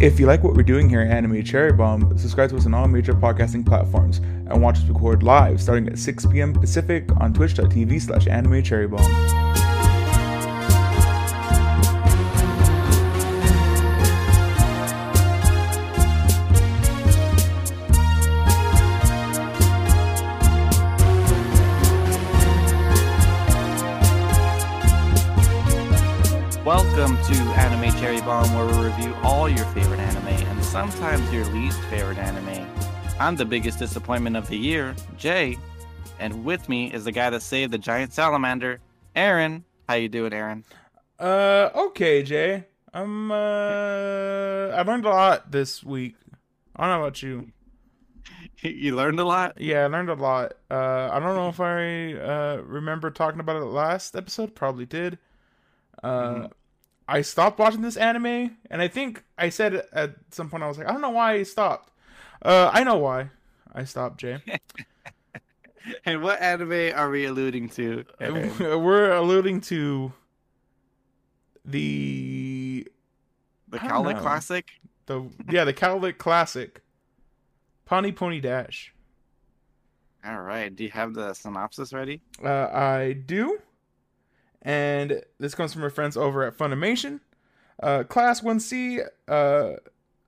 If you like what we're doing here at Anime Cherry Bomb, subscribe to us on all major podcasting platforms and watch us record live starting at 6 p.m. Pacific on twitch.tv slash anime cherry bomb. Sometimes your least favorite anime. I'm the biggest disappointment of the year, Jay, and with me is the guy that saved the giant salamander, Aaron. How you doing, Aaron? Uh, okay, Jay. I'm, uh, I learned a lot this week. I don't know about you. you learned a lot. Yeah, I learned a lot. Uh, I don't know if I uh, remember talking about it last episode. Probably did. Uh, Mhm. I stopped watching this anime, and I think I said at some point I was like, I don't know why I stopped. Uh, I know why I stopped, Jay. And what anime are we alluding to? We're alluding to the The Cowlick. Classic. the yeah the Cowlick Classic, Pani Poni Dash. All right. Do you have the synopsis ready? Uh, I do. And this comes from our friends over at Funimation. Uh, Class 1C, uh,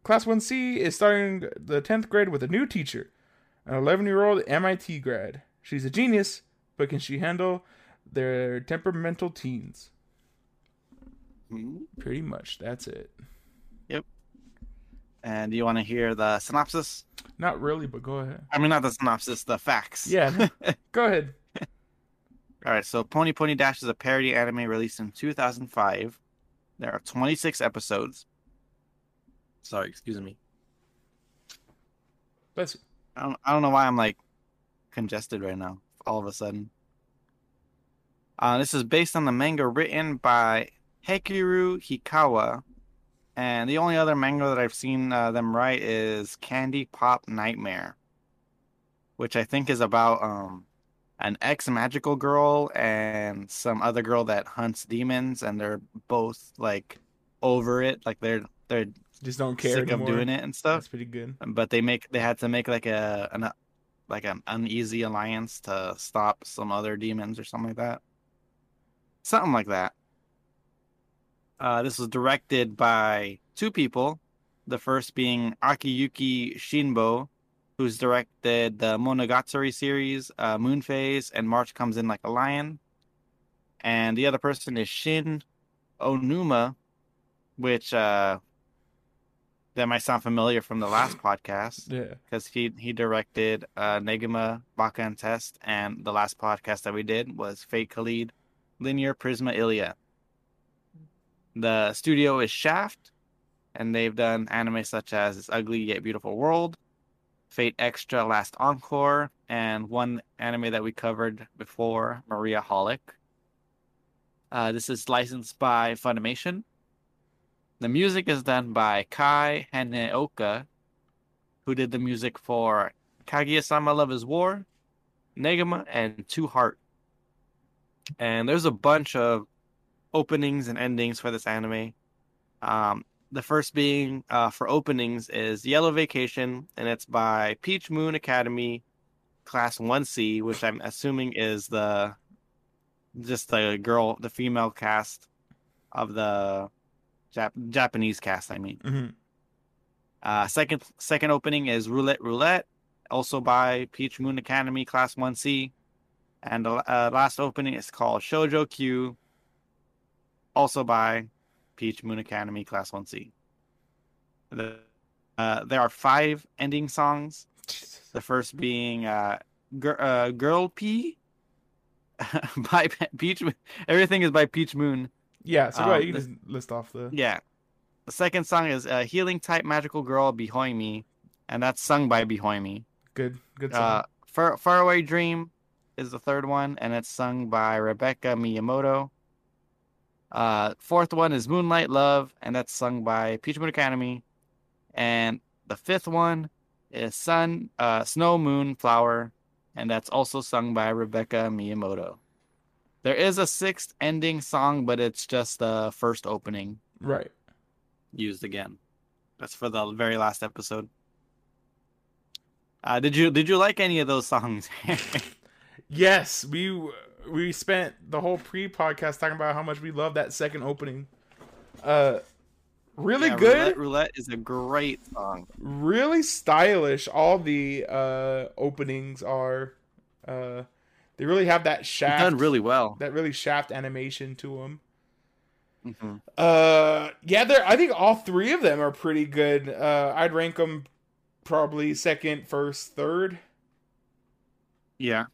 Class 1C is starting the 10th grade with a new teacher, an 11 year old MIT grad. She's a genius, but can she handle their temperamental teens? Hmm. Pretty much, that's it. Yep. And do you want to hear the synopsis? Not really, but go ahead. I mean, not the synopsis, the facts. Yeah, go ahead. All right, so Pani Poni Dash is a parody anime released in 2005. There are 26 episodes. Sorry, excuse me. I don't, I don't know why I'm like congested right now, all of a sudden. Uh, this is based on the manga written by Hekiru Hikawa. And the only other manga that I've seen uh, them write is Candy Pop Nightmare, which I think is about um, an ex magical girl and some other girl that hunts demons, and they're both like over it, like they're they're just don't care sick anymore. of doing it and stuff That's pretty good. but they make they had to make like a an like an uneasy alliance to stop some other demons or something like that. Something like that. Uh, this was directed by two people. The first being Akiyuki Shinbo, who's directed the Monogatari series, uh, Moon Phase, and March Comes In Like a Lion. And the other person is Shin Onuma, which uh, that might sound familiar from the last podcast Yeah. because he he directed uh, Negima, Baka and Test, and the last podcast that we did was Fate Kaleid, Linear Prisma Illya. The studio is Shaft, and they've done anime such as This Ugly Yet Beautiful World, Fate Extra Last Encore, and one anime that we covered before, Maria Holic. Uh, this is licensed by Funimation. The music is done by Kai Haneoka, who did the music for Kaguya-sama Love is War, Negima, and Two Heart. And there's a bunch of openings and endings for this anime. Um, the first being uh, for openings is Yellow Vacation, and it's by Peach Moon Academy, Class 1C, which I'm assuming is the just the girl, the female cast of the Jap- Japanese cast. I mean. hmm Uh, second second opening is Roulette Roulette, also by Peach Moon Academy Class 1C. And the uh, last opening is called Shoujo Q, also by Peach Moon Academy Class 1C. The, uh, there are five ending songs. The first being uh, Gir- uh, Girl P by Peach. Everything is by Peach Moon. Yeah, so Um. You the- can just list off the. Yeah. The second song is uh, Healing Type Magical Girl Behind Me, and that's sung by Behind Me. Good, good song. Uh, Far, Faraway Dream is the third one, and it's sung by Rebecca Miyamoto. Uh, fourth one is Moonlight Love, and that's sung by Peach Moon Academy. And the fifth one is Sun, uh, Snow Moon Flower, and that's also sung by Rebecca Miyamoto. There is a sixth ending song, but it's just the first opening right. used again. That's for the very last episode. Uh, did you did you like any of those songs? Yes, we we spent the whole pre-podcast talking about how much we love that second opening. Uh, really Yeah, good, Roulette, Roulette is a great song. really stylish. All the uh openings are. Uh, they really have that shaft, done really well. that really shaft animation to them. hmm Uh, yeah, they're. I think all three of them are pretty good. Uh, I'd rank them probably second, first, third. Yeah,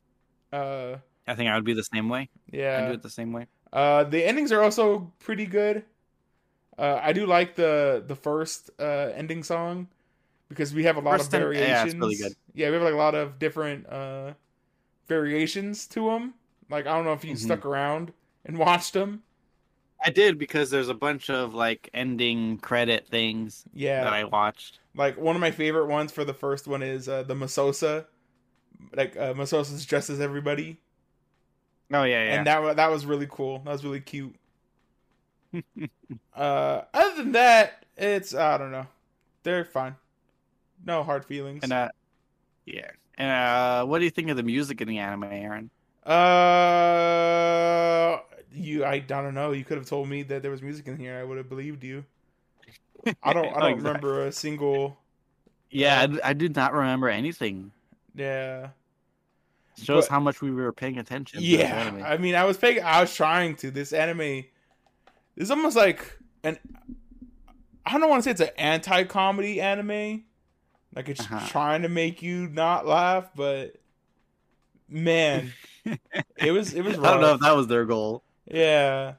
Uh, I think I would be the same way. Yeah, I do it the same way. Uh, the endings are also pretty good. Uh, I do like the the first uh ending song because we have a lot First of end- yeah, really good. Yeah, we have like a lot of different uh variations to them. Like I don't know if you Mhm. stuck around and watched them. I did because there's a bunch of like ending credit things Yeah, that I watched. Like one of my favorite ones for the first one is uh, the Masosa. Like uh, Masosa's dressed as everybody, Oh yeah, yeah. and that that was really cool. That was really cute. uh, other than that, it's I don't know. They're fine. No hard feelings. And uh, yeah. And uh, what do you think of the music in the anime, Aaron? Uh, you I, I don't know. You could have told me that there was music in here. I would have believed you. I don't. I don't Exactly. remember a single. Yeah, Um, I, I did not remember anything. Yeah. Shows But- how much we were paying attention. to Yeah. I mean, I was paying. I was trying to. This anime is almost like an. I don't want to say it's an anti-comedy anime. Like it's Uh-huh. trying to make you not laugh, but man, it was it was. I don't know if that was their goal. Yeah.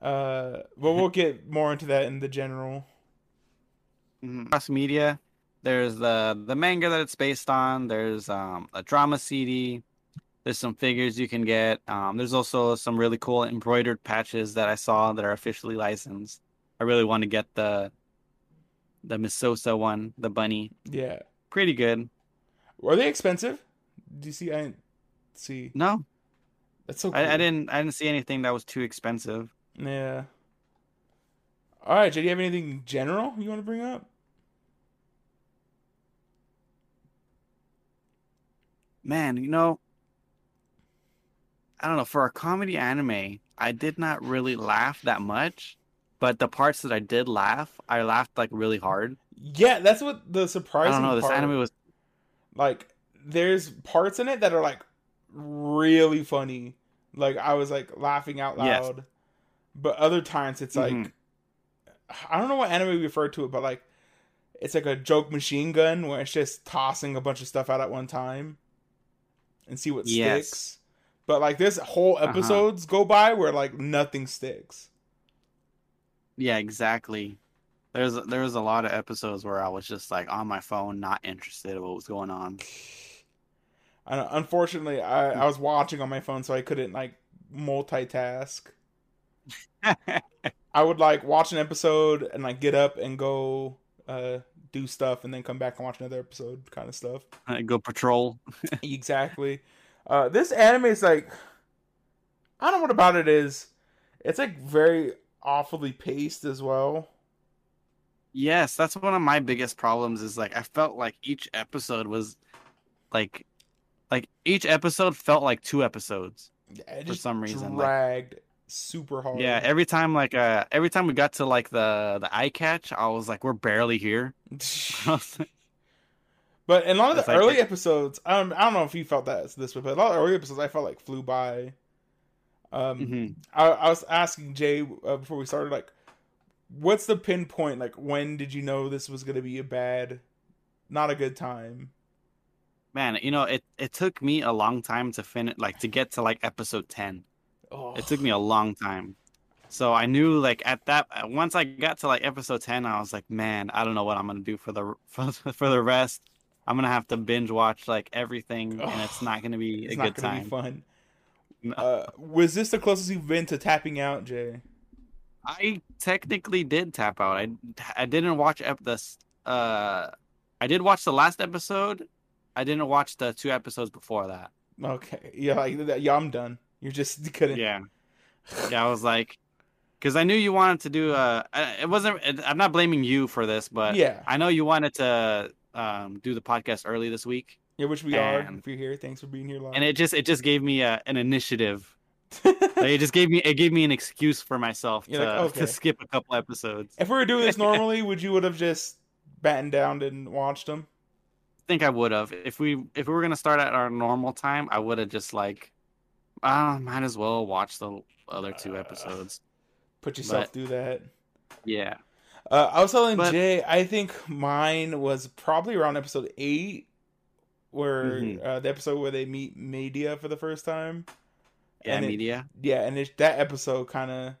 Uh, but we'll get more into that in the general. Cross media. There's the the manga that it's based on. There's um, a drama CD. There's some figures you can get. Um, there's also some really cool embroidered patches that I saw that are officially licensed. I really want to get the the Misosa one, the bunny. Yeah. Pretty good. Are they expensive? Do you see? I didn't see. No, That's so. Cool. I, I didn't. I didn't see anything that was too expensive. Yeah. All right, Jay. Do you have anything general you want to bring up? Man, you know, I don't know. For a comedy anime, I did not really laugh that much, but the parts that I did laugh, I laughed like really hard. Yeah, that's what the I surprising. don't know. This part, anime was like there's parts in it that are like really funny. Like I was like laughing out Yes. loud. But other times it's like Mhm. I don't know what anime we refer to it, but like it's like a joke machine gun where it's just tossing a bunch of stuff out at one time and see what Yes. sticks. But like this whole Uh-huh. episodes go by where like nothing sticks. yeah, exactly. There's there was a lot of episodes where I was just like on my phone, not interested in what was going on. And unfortunately, I, I was watching on my phone, so I couldn't like multitask. I would like watch an episode and like get up and go uh, do stuff, and then come back and watch another episode, kind of stuff. Go patrol. exactly. Uh, this anime is like, I don't know what about it is. It's like very awfully paced as well. Yes, that's one of my biggest problems. Is like I felt like each episode was like, like each episode felt like two episodes. It For some reason, like- dragged super hard. Yeah, every time like uh every time we got to like the the eye catch, I was like, we're barely here. But in a lot of the like early it- episodes, I don't, I don't know if you felt that this way, but a lot of early episodes I felt like flew by. Um, Mhm. I, I was asking Jay uh, before we started, like, what's the pinpoint? Like, when did you know this was going to be a bad, not a good time? Man, you know, it it took me a long time to finish, like to get to like episode ten. Oh, It took me a long time. So I knew like at that once I got to like episode 10 I was like, man, I don't know what I'm going to do for the for, for the rest. I'm going to have to binge watch like everything and it's not going to be it's a not good going to time. be fun. No. Uh, was this the closest you've been to tapping out, Jay? I technically did tap out. I I didn't watch ep- this uh I did watch the last episode. I didn't watch the two episodes before that. Okay, yeah, like, yeah, I'm done. You're just couldn't. Yeah. Yeah, I was like because I knew you wanted to do. Uh, it wasn't. I'm not blaming you for this, but yeah, I know you wanted to um do the podcast early this week, yeah, which we are. and- If you're here, thanks for being here live. and it just it just gave me a, an initiative. Like, it just gave me it gave me an excuse for myself to, like, okay. to skip a couple episodes. if we were doing this normally, would you would have just battened down and watched them? I think I would have if we if we were gonna start at our normal time. I would have just like, ah, might as well watch the other two Uh, episodes. Put yourself But- through that. Yeah, Uh, I was telling But- Jay, I think mine was probably around episode eight, where Mhm. uh, the episode where they meet Media for the first time. yeah, And it- media. Yeah, and it, that episode kind of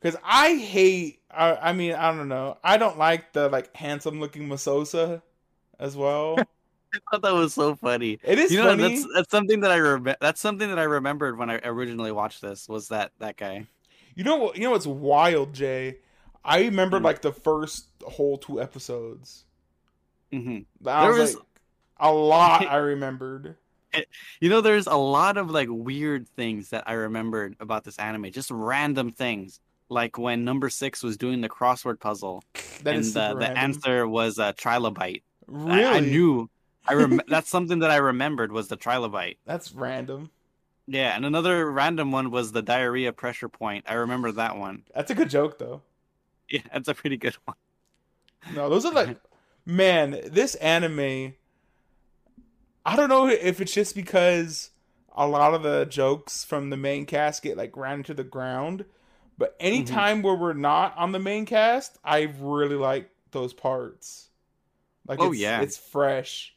because I hate. I, I mean, I don't know. I don't like the like handsome looking Masosa as well. I thought that was so funny. It is you know, funny. that's that's something that I rem- that's something that I remembered when I originally watched this was that that guy. You know what? You know what's wild, Jay? I remembered Mm. like the first whole two episodes. hmm There was, was- like a lot. I remembered. You know, there's a lot of like weird things that I remembered about this anime, just random things. Like when number six was doing the crossword puzzle, That and the, the answer was a trilobite. Really? I, I knew. I rem- that's something that I remembered was the trilobite. That's random. Yeah, and another random one was the diarrhea pressure point. I remember that one. That's a good joke though. Yeah, that's a pretty good one. No, those are like, man, this anime. I don't know if it's just because a lot of the jokes from the main cast get like ran into the ground, but Mm-hmm. anytime where we're not on the main cast, I really like those parts. Like, Oh, it's, yeah. it's fresh.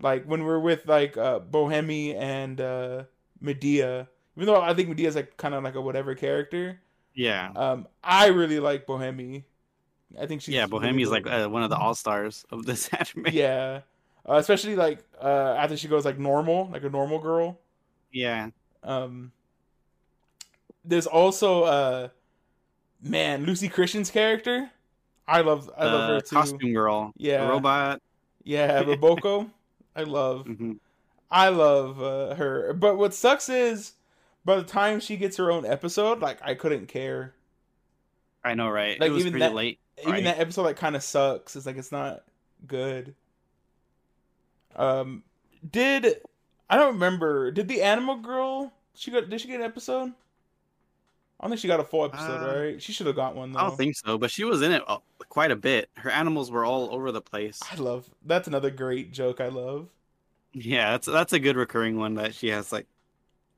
Like when we're with like uh, Bohemi and uh, Medea, even though I think Medea's like kind of like a whatever character. Yeah, Um, I really like Bohemi. I think she's yeah. really Bohemia's like uh, one of the all stars of this anime. yeah, uh, especially like uh, after she goes like normal, like a normal girl. yeah. Um, there's also uh, man, Luci Christian's character. I love, I love her too. costume girl. Yeah. The robot. Yeah, Roboko. I love, hmm I love uh, her. But what sucks is, by the time she gets her own episode, like I couldn't care. I know, right? Like, it was even pretty that- late. even Right. that episode like kind of sucks. It's like it's not good. Um, did I don't remember? Did the Animal Girl? She got? Did she get an episode? I don't think she got a full episode, Uh, right? She should have got one though. I don't think so, but she was in it uh, quite a bit. Her animals were all over the place. I love. That's another great joke. I love. Yeah, that's that's a good recurring one that she has like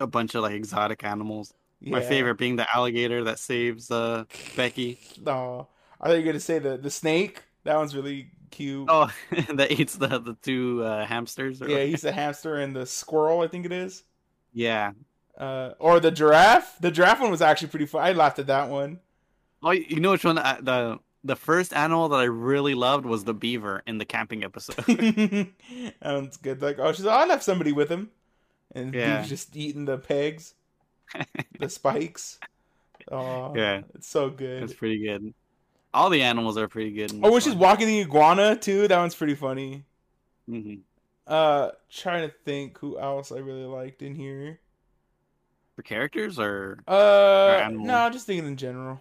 a bunch of like exotic animals. My favorite being the alligator that saves uh Becky. No, I thought you were gonna say the the snake. That one's really cute. Oh, that eats the the two uh, hamsters. Or yeah, he's the hamster and the squirrel. I think it is. yeah. Uh, or the giraffe. The giraffe one was actually pretty fun. I laughed at that one. Oh, you know which one? uh, The the first animal that I really loved was the beaver in the camping episode. Sounds good. Like, oh, she's like, I left somebody with him, and Yeah. dude's just eating the pegs, the spikes. Oh, yeah, it's so good. it's pretty good. All the animals are pretty good. Oh, when she's walking the iguana too, that one's pretty funny. Mhm. Uh, trying to think who else I really liked in here. for characters or Uh, no, just thinking in general.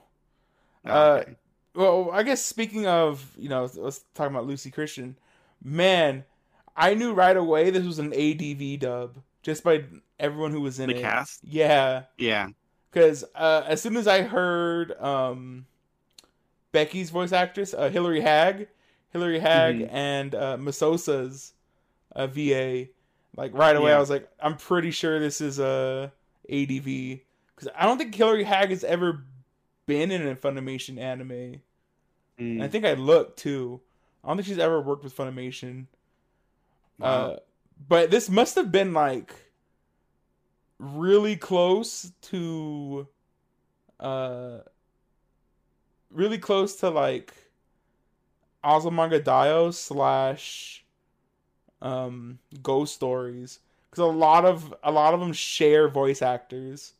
Oh, Uh, okay. Well, I guess speaking of, you know, let's talk about Luci Christian. Man, I knew right away this was an ADV dub just by everyone who was in the it. cast? Yeah, Yeah, because uh, as soon as I heard um, Becky's voice actress, uh, Hilary Haag, Hilary Haag, Mhm. and uh, Masosa's uh, VA, like right away, I was like, I'm pretty sure this is a ADV because I don't think Hilary Haag has ever been in a Funimation anime. And I Mm, think I looked too. I don't think she's ever worked with Funimation. wow. Uh, but this must have been like really close to, uh, really close to like Azumanga Daioh slash, um, Ghost Stories because a lot of a lot of them share voice actors.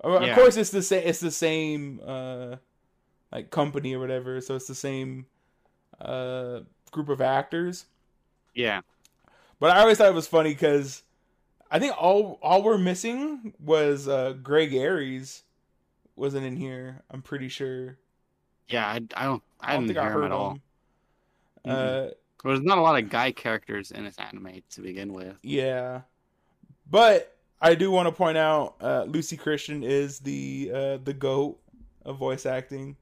Of Yeah. course, it's the same. It's the same, uh, like company or whatever. So it's the same, uh, group of actors. yeah, But I always thought it was funny because I think all all we're missing was uh, Greg Ayres wasn't in here. I'm pretty sure. Yeah, I, I don't. I, I don't didn't think I hear him at all. him. Uh, There's not a lot of guy characters in this anime to begin with. yeah, but I do want to point out uh, Luci Christian is the uh, the goat of voice acting.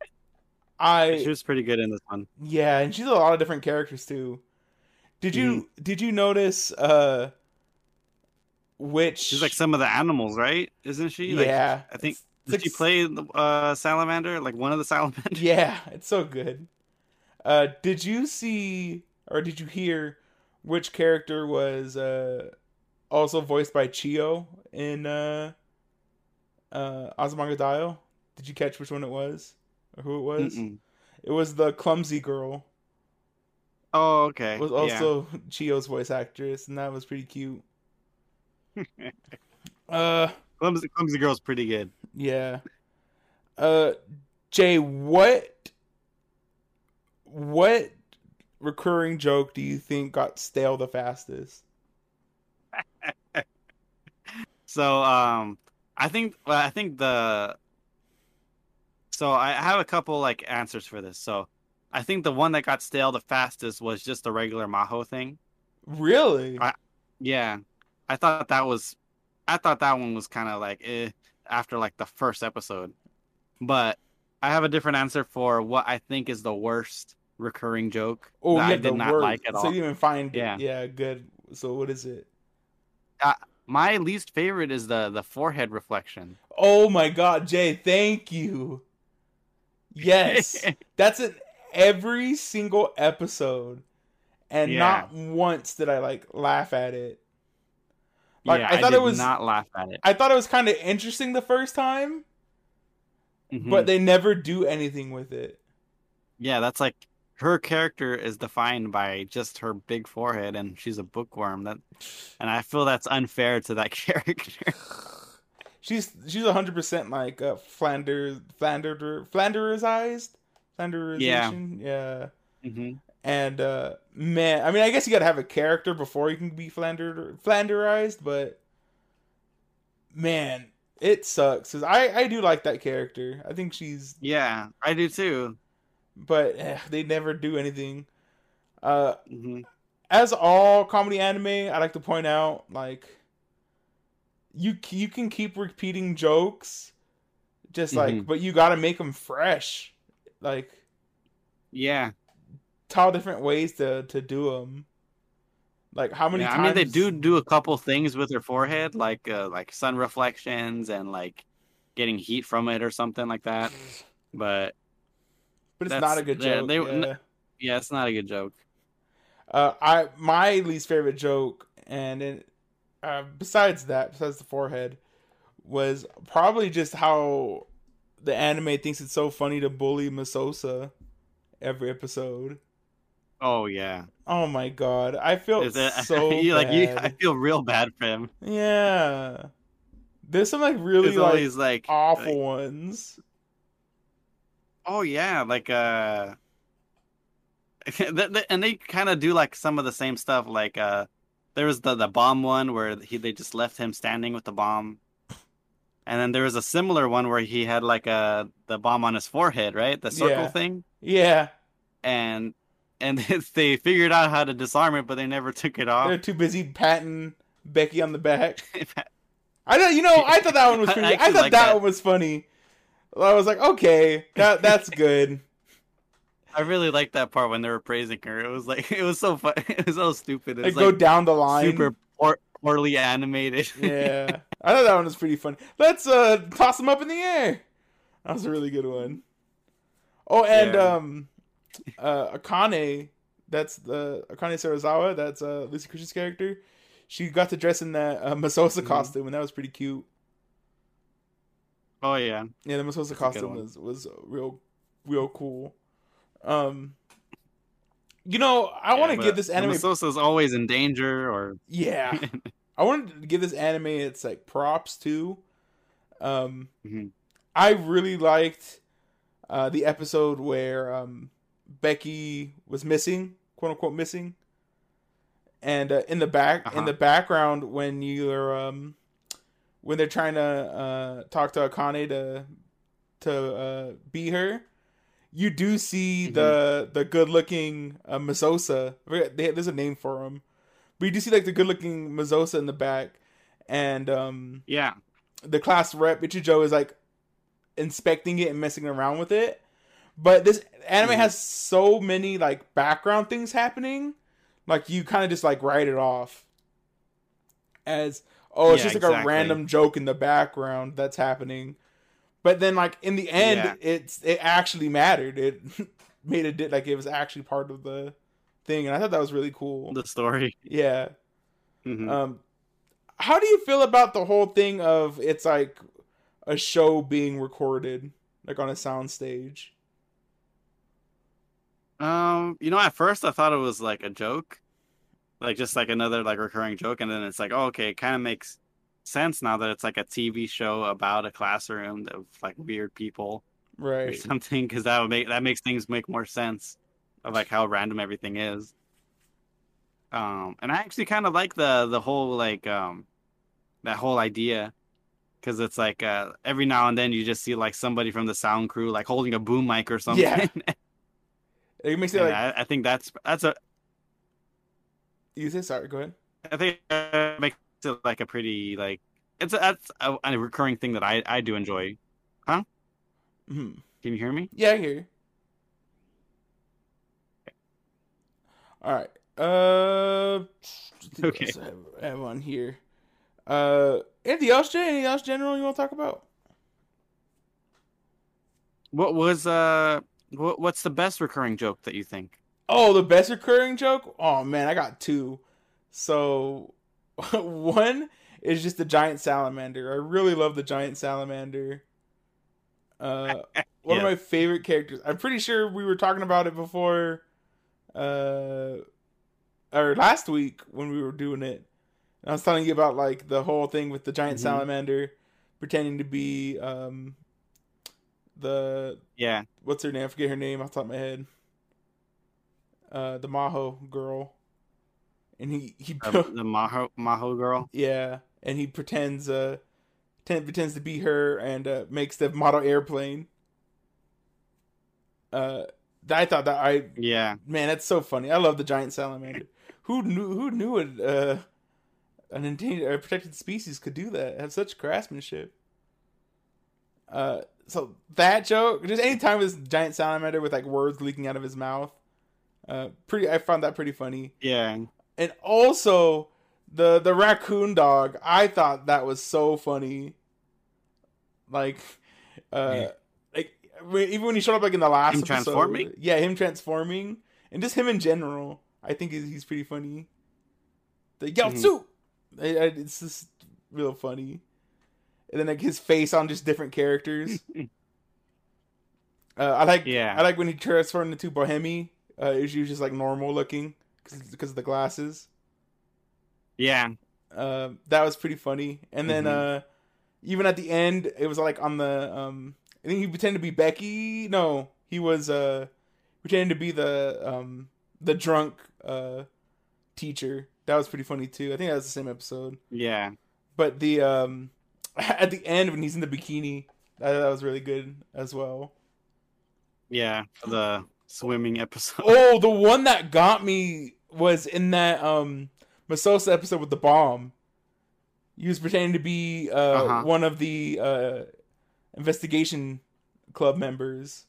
I She was pretty good in this one. Yeah, and she's a lot of different characters too. Did you did you notice uh which She's like some of the animals, right? Isn't she? Like, yeah. I think did she play the, uh salamander? Like one of the salamanders? Yeah, it's so good. Uh did you see or did you hear which character was uh also voiced by Chiyo in uh uh Azumanga Daioh? Did you catch which one it was? Or who it was? Mm-mm. It was the clumsy girl. Oh, okay. Was also Chiyo's voice actress, and that was pretty cute. Uh Clumsy, Clumsy Girl's pretty good. Yeah. Uh Jay, what what recurring joke do you think got stale the fastest? So, um, I think I think the so I have a couple like answers for this. So, I think the one that got stale the fastest was just the regular Maho thing. Really? I- Yeah, I thought that was, I thought that one was kind of like eh after like the first episode, but I have a different answer for what I think is the worst recurring joke oh, that yeah, I did not word. like at So all. you didn't find Yeah. it. Yeah, good. So what is it? My least favorite is the the forehead reflection. Oh my god, Jay, thank you. Yes. That's in every single episode. And Yeah. not once did I like laugh at it. Like yeah, I thought did it was not laugh at it. I thought it was kind of interesting the first time, Mhm. but they never do anything with it. yeah, that's like her character is defined by just her big forehead, and she's a bookworm. That, and I feel that's unfair to that character. She's she's hundred percent like uh, Flanders Flander Flanderized Flanderization. Yeah. hmm And uh man, I mean I guess you gotta have a character before you can be Flander Flanderized, but man, it sucks. Cause I I do like that character. I think she's Yeah, I do too. but eh, they never do anything. Uh hmm as all comedy anime, I like to point out like you you can keep repeating jokes, just like, Mhm. but you got to make them fresh, like Yeah, tell different ways to to do them. Like how many yeah. I mean, they do do a couple things with her forehead, like uh, like sun reflections and like getting heat from it or something like that. But but it's not a good they- joke. they- yeah. yeah, it's not a good joke. Uh, I my least favorite joke, and it, uh, besides that, besides the forehead, was probably just how the anime thinks it's so funny to bully Masosa every episode. Oh yeah, Oh my god, I feel it, so like you? I feel real bad for him. Yeah, there's some like really like always like awful like- ones. Oh yeah, like uh, and they kind of do like some of the same stuff. Like uh, there was the the bomb one where he they just left him standing with the bomb, and then there was a similar one where he had like a the bomb on his forehead, right? The circle Yeah. thing, Yeah, and and they figured out how to disarm it, but they never took it off. they're too busy patting Becky on the back. I thought you know I thought that one was I pretty. I, actually thought like that, that. one was funny. I was like, okay, that that's good. I really liked that part when they were praising her. It was like it was so fun. It was so stupid. It Like was go down the line. super poor, poorly animated. yeah, I thought that one was pretty funny. Let's uh toss them up in the air. That was a really good one. Oh, and Yeah. um, uh, Akane, that's the Akane Sarazawa. That's uh Luci Christian's character. She got to dress in that uh, Masosa Mhm. costume, and that was pretty cute. oh yeah. Yeah, the Masosa That's costume was was real, real cool. Um, you know, I want to Yeah, give this anime. Masosa's always in danger, or Yeah, I wanted to give this anime its like props too. Um, Mhm. I really liked uh, the episode where um, Becky was missing, quote unquote missing, and uh, in the back in Uh-huh. the background when you're um, when they're trying to uh, talk to Akane to to uh, be her, you do see Mhm. the the good looking uh, Mazosa. They- There's a name for him, but you do see like the good looking Mazosa in the back, and um, Yeah. the class rep Ichijo is like inspecting it and messing around with it. But this anime Mhm. has so many like background things happening, like you kind of just like write it off as oh, it's Yeah, just like a random joke in the background that's happening. But then like in the end, Yeah. it's it actually mattered. It made it like it was actually part of the thing, and I thought that was really cool. The story. Yeah. Mhm. Um, how do you feel about the whole thing of it's like a show being recorded, like on a sound stage? Um, you know, at first I thought it was like a joke, like just like another like recurring joke, and then it's like, oh, okay, it kind of makes sense now that it's like a TV show about a classroom of like weird people right? or something, because that would make that makes things make more sense of like how random everything is. Um, and I actually kind of like the the whole like um that whole idea. Cause it's like uh, every now and then you just see like somebody from the sound crew like holding a boom mic or something. Yeah. It makes it And like I, I think that's that's a you say sorry. Go ahead. I think that makes it like a pretty like it's a, that's a, a recurring thing that I I do enjoy. hmm Can you hear me? Yeah, I hear you. All right. Uh. Okay. I have, I have on here. Uh. Anything else, Jay? Anything else general you want to talk about? What was uh what what's the best recurring joke that you think? Oh, the best recurring joke? Oh man, I got two. So one is just the giant salamander. I really love the giant salamander. Uh one of my favorite characters. I'm pretty sure we were talking about it before uh or last week when we were doing it. And I was telling you about like the whole thing with the giant Mhm. salamander pretending to be um the Yeah. what's her name? I forget her name off the top of my head. Uh, the Maho girl, and he he The, the Maho Maho girl. yeah, and he pretends uh pretend, pretends to be her and uh, makes the model airplane. Uh, I thought that I Yeah. man, that's so funny. I love the giant salamander. who knew? Who knew it? Uh, an endangered, a protected species could do that. Have such craftsmanship. Uh, so that joke, just any time this giant salamander with like words leaking out of his mouth, uh, pretty. I found that pretty funny. Yeah. And also the the raccoon dog. I thought that was so funny. Like, uh, Yeah. like when- even when he showed up like in the last Him episode, transforming? yeah, him transforming, and just him in general. I think he's, he's pretty funny. The. Yaotsu, I- I- it's just real funny. And then like his face on just different characters. uh, I like Yeah. I like when he transformed into Bohemi. Uh, is just like normal looking because of the glasses. Yeah. Uh, that was pretty funny. And then Mhm. uh, even at the end, it was like on the um, I think he pretended to be Becky. No, he was uh, pretending to be the um, the drunk uh, teacher. That was pretty funny too. I think that was the same episode. Yeah. But the um, at the end when he's in the bikini, that, that was really good as well. Yeah. The swimming episode. Oh, the one that got me was in that um Masosa episode with the bomb. He was pretending to be uh Uh-huh. one of the uh investigation club members.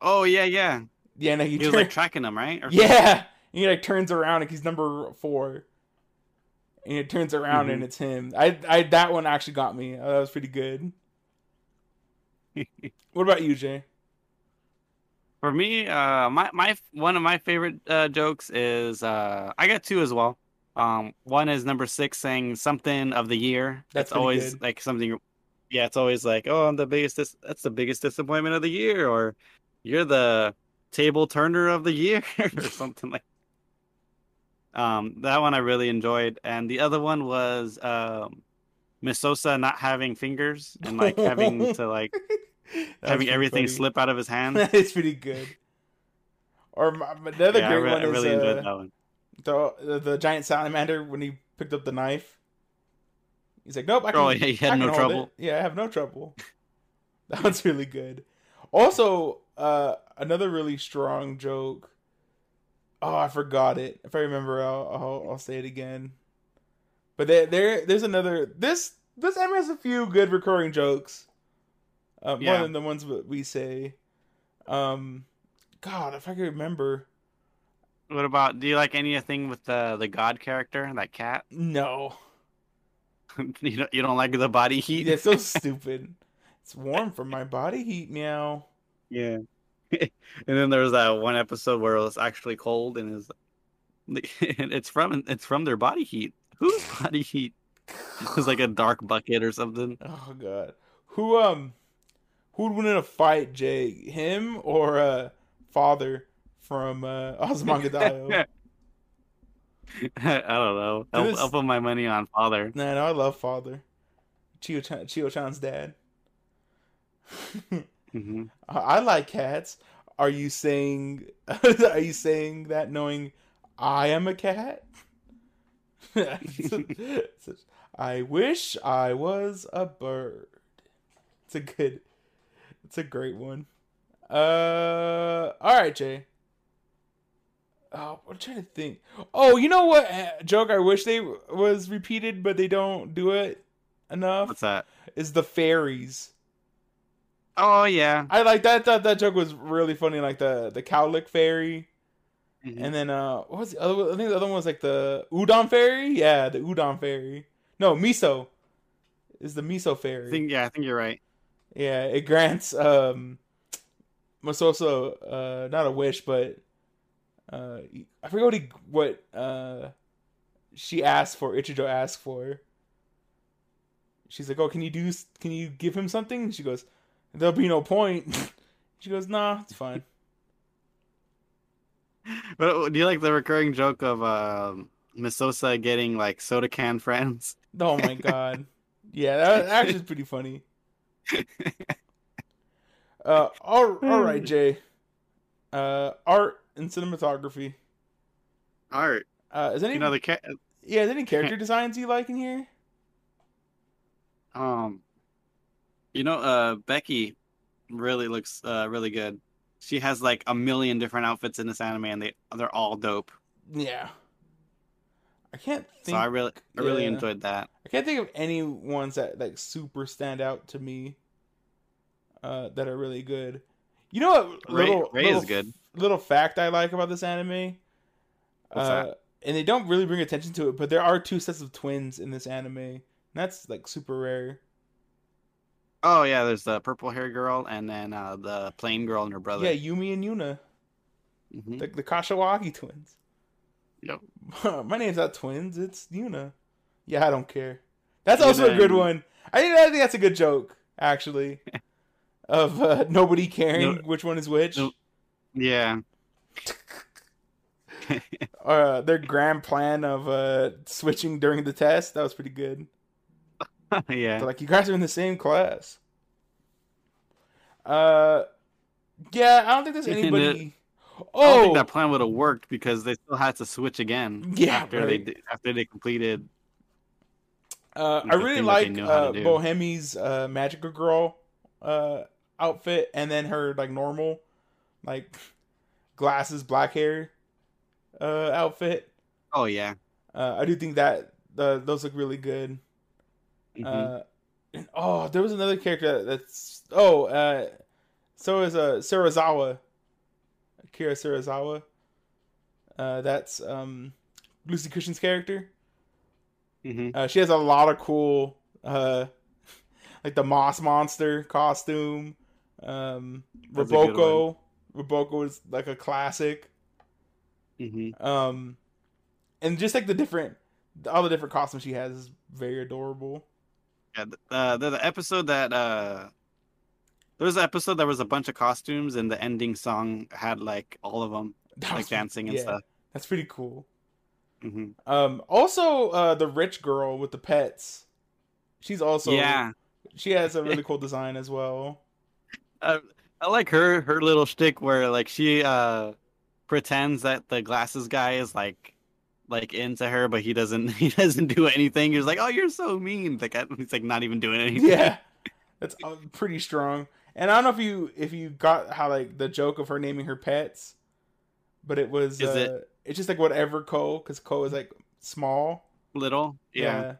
Oh yeah, yeah. Yeah, and he, He was turn- like tracking them, right? Or- yeah, and he like turns around and he's number four, and it turns around Mhm. and it's him. I I that one actually got me. Uh, that was pretty good. What about you, Jay? For me, uh, my my one of my favorite uh, jokes is uh, I got two as well. Um, one is number six saying something of the year. That's That's always good. like something. Yeah, it's always like, oh, I'm the biggest. Dis- that's the biggest disappointment of the year, or you're the table turner of the year, or something like. Um, that one I really enjoyed, and the other one was um, Miss Sosa not having fingers and like having to like having everything funny. slip out of his hand. it's pretty good. Or my, my- the other I, great re- one I is really enjoyed uh, that one. the, the the giant salamander when he picked up the knife. He's like, nope, I can. Oh, yeah, he had no trouble. it. Yeah, I have no trouble. that one's really good. Also, uh, another really strong joke. Oh, I forgot it. If I remember, I'll I'll, I'll say it again. But there, there, there's another. This this anime has a few good recurring jokes. Uh, Yeah. More than the ones that we say. Um, God, if I could remember. What about? Do you like anything with the the god character, that cat? No, you don't you don't like the body heat? it's so stupid. It's warm from my body heat. Meow. Yeah. and then there was that one episode where it was actually cold, and it's it's from it's from their body heat. Whose body heat? It was like a dark bucket or something. Oh god. Who um who would win in a fight, Jay? Him or uh father from uh Azumanga Daioh? I don't know. I'll, This- I'll put my money on father. nah, no, I love father. Chiyo Chiyo Chan's dad. hmm I I like cats. Are you saying are you saying that knowing I am a cat? I wish I was a bird. It's a good it's a great one. Uh all right, Jay. Oh, I'm trying to think. Oh, you know what uh, joke I wish they was repeated, but they don't do it enough. What's that? Is the fairies. Oh yeah. I like that. That that joke was really funny. Like the the cowlick fairy, Mhm. and then uh, what was the other? one? I think the other one was like the udon fairy. Yeah, the udon fairy. No, miso is the miso fairy. I think yeah, I think you're right. yeah, it grants um, Masoso uh not a wish, but uh, I forget what he what uh she asked for. Ichijo asked for. She's like, "Oh, can you do? Can you give him something?" And she goes, "There'll be no point." she goes, "Nah, it's fine." But do you like the recurring joke of um, Miss Sosa getting like soda can friends? Oh my god. Yeah, that actually is pretty funny. Uh, all, all right, Jay. Uh, art and cinematography. Art. Uh, is any You know the cat. yeah, is any character designs you like in here? Um, you know, uh, Becky really looks uh really good. She has like a million different outfits in this anime, and they they're all dope. Yeah. I can't think. so I really I really yeah. enjoyed that. I can't think of any ones that like super stand out to me. Uh, that are really good. You know what? Ray- little, Ray little is good. Little fact I like about this anime. Uh? And they don't really bring attention to it, but there are two sets of twins in this anime. And that's like super rare. Oh yeah, there's the purple hair girl, and then uh the plain girl and her brother. Yeah, Yumi and Yuna, Mhm. the, the Kashiwagi twins. Yep. My name's not twins. It's Yuna. Yeah, I don't care. That's Yuna also a good and- one. I I think that's a good joke, actually, of uh, nobody caring No- which one is which. no- Yeah. Uh, their grand plan of uh, switching during the test that was pretty good. yeah. Like, you guys are in the same class. Uh, yeah, I don't think there's anybody. I don't Oh, think that plan would have worked because they still had to switch again. Yeah, after right. they after they completed. Uh, I really thing that they like uh. Bohemi's uh, magical girl uh, outfit, and then her like normal, like glasses, black hair uh, outfit. Oh yeah. Uh, I do think that uh, those look really good. Mhm. Uh, and, oh, there was another character that's oh, uh, so is uh, Sarazawa, Kira Sarazawa. Uh, that's um, Luci Christian's character. Mhm. Uh, she has a lot of cool, uh, like the Moss Monster costume. Um, That's a good Roboko. Roboko is like a classic. Mhm. Um, and just like the different, all the different costumes she has is very adorable. Yeah, th- uh, the, the episode that uh, there was an episode that was a bunch of costumes, and the ending song had like all of them, That like was- dancing and yeah, stuff. That's pretty cool. hmm Um, also, uh, the rich girl with the pets. She's also yeah, She has a really cool design as well. Uh, I like her her little shtick where like she uh pretends that the glasses guy is like like into her, but he doesn't. He doesn't do anything. He's like, "Oh, you're so mean." Like I- he's like not even doing anything. Yeah, that's uh, pretty strong. And I don't know if you if you got how like the joke of her naming her pets, but it was Is uh, it- it's just like whatever Ko because Ko is like small. Little. Yeah.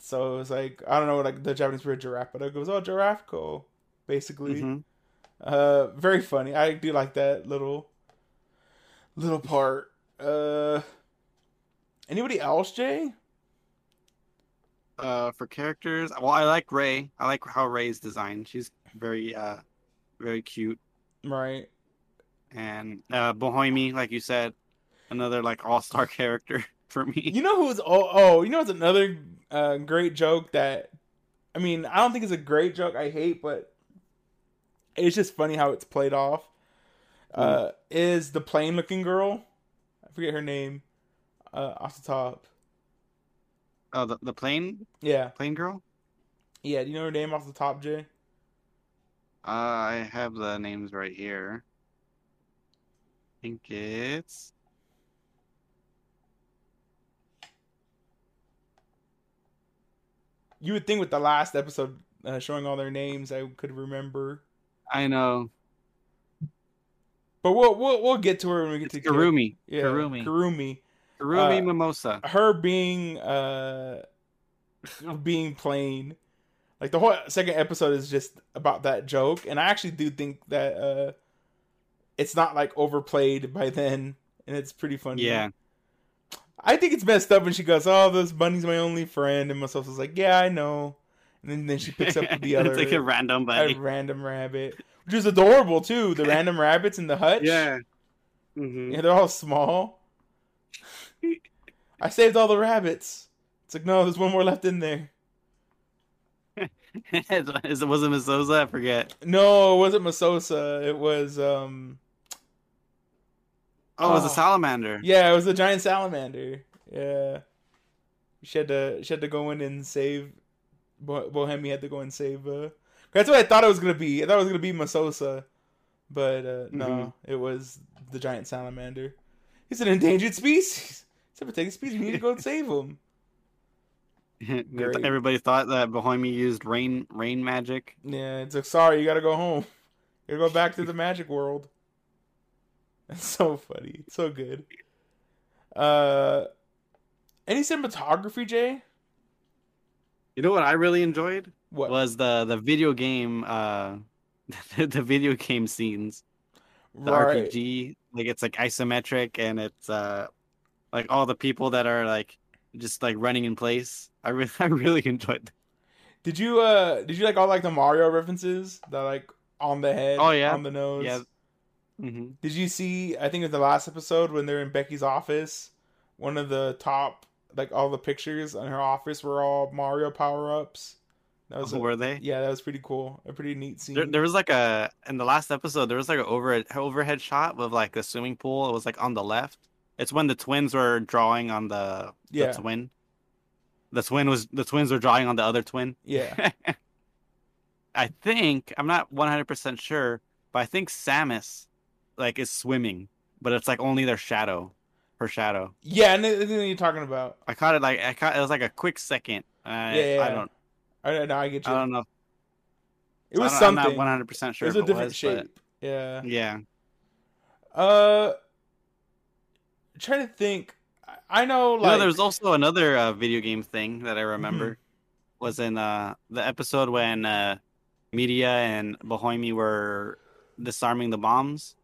So it was like I don't know like the Japanese word giraffe, but it goes oh giraffe Ko, basically. Mhm. Uh, very funny. I do like that little little part. Uh, anybody else, Jay? Uh, for characters, well, I like Ray. I like how Ray's designed. She's very, uh, very cute. Right. And uh, Behoimi, like you said, another like all star character for me. You know who's oh oh you know it's another uh, great joke that I mean I don't think it's a great joke I hate but it's just funny how it's played off. Uh, is the plain looking girl? I forget her name. Uh, off the top. Oh, the the plane Yeah, plane girl. yeah. Do you know her name off the top, Jay? Uh, I have the names right here. I think it's You would think with the last episode uh, showing all their names, I could remember. I know But we'll we'll, we'll get to her when we get it's to Kurumi. Yeah, Kurumi. Kurumi. Kurumi Uh, Mimosa. her being uh being plain like the whole second episode is just about that joke and i actually do think that uh it's not like overplayed by then and it's pretty funny Yeah. i think it's messed up when she goes oh this bunny's my only friend and myself is like yeah i know and then, then she picks up the other it's like a random a random rabbit which is adorable too the random rabbits in the hutch Yeah. hmm yeah, they're all small. I saved all the rabbits. It's like, no, there's one more left in there. Is it was it Mesousa? I forget. No, it wasn't Mesousa. It was, um, Oh, it was a Oh. salamander. yeah, it was a giant salamander. Yeah. She had to, she had to go in and save, Bo- Behoimi had to go and save, uh, that's what I thought it was going to be. I thought it was going to be Mesousa. But, uh, no, Mhm. it was the giant salamander. He's an endangered species. He's a protected species. We need to go and save him. Everybody thought that Behoimi used rain rain magic. Yeah, it's like sorry, you gotta go home. You gotta go back to the magic world. It's so funny. It's so good. Uh any cinematography, Jay? You know what I really enjoyed What was the the video game uh the video game scenes. The RPG like it's like isometric and it's uh like all the people that are like just like running in place. I really I really enjoyed that. Did you uh did you like all like the Mario references? That like on the head, Oh, yeah. on the nose. Yeah. hmm Did you see I think it was the last episode when they're in Becky's office, one of the top like all the pictures in her office were all Mario power ups. That was oh, a- were they? yeah, that was pretty cool. A pretty neat scene. There, there was like a in the last episode there was like an over overhead shot of like a swimming pool. It was like on the left. It's when the twins were drawing on the, the Yeah. twin. The twin was the twins were drawing on the other twin. yeah. I think I'm not 100 percent sure, but I think Samus like is swimming, but it's like only their shadow, her shadow. Yeah, and the thing you're talking about. I caught it like I caught it was like a quick second. I, Yeah, yeah, I don't I don't know. I get you. I don't know. it was something. I'm not 100 percent sure. it was a different was, shape. but Yeah. Yeah. Uh, trying to think. I- know, You like know, there was also another uh, video game thing that I remember was in uh, the episode when uh, Media and Behoimi were disarming the bombs,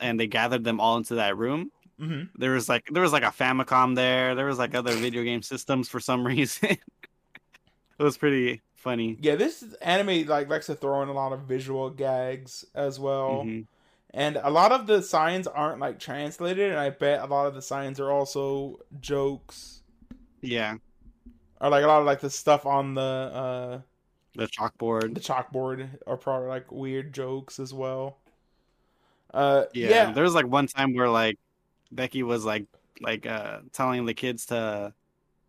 and they gathered them all into that room. Mhm. There was like there was like a Famicom there. There was like other video game systems for some reason. it was pretty funny. yeah, this anime like likes to throw in a lot of visual gags as well, Mhm. and a lot of the signs aren't like translated, and I bet a lot of the signs are also jokes, Yeah, or like a lot of like the stuff on the uh the chalkboard. the chalkboard are probably like weird jokes as well. Uh, Yeah. yeah, there was like one time where like Becky was like like uh telling the kids to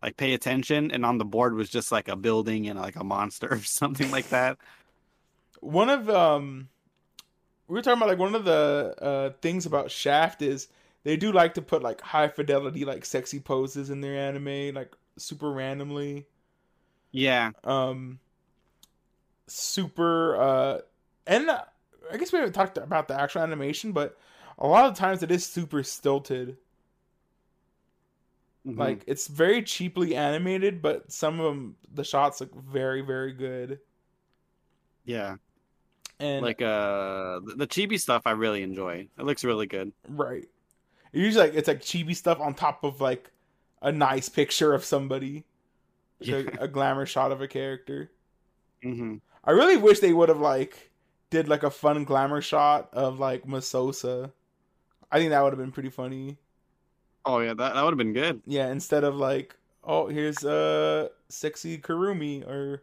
like pay attention and on the board was just like a building and like a monster or something like that. one of um we were talking about like one of the uh things about shaft is they do like to put like high fidelity, like sexy poses in their anime, like super randomly. Yeah. Um, super. Uh, and uh, I guess we haven't talked about the actual animation, but a lot of times it is super stilted. Mhm. Like it's very cheaply animated, but some of them the shots look very very good. yeah. And like uh the, chibi stuff I really enjoy. It looks really good. right, usually like it's like chibi stuff on top of like a nice picture of somebody, Yeah. a, a glamour shot of a character. hmm I really wish they would have like did like a fun glamour shot of like Mesousa. I think that would have been pretty funny. Oh yeah, that, that would have been good. Yeah, instead of like, oh, here's uh sexy Kurumi or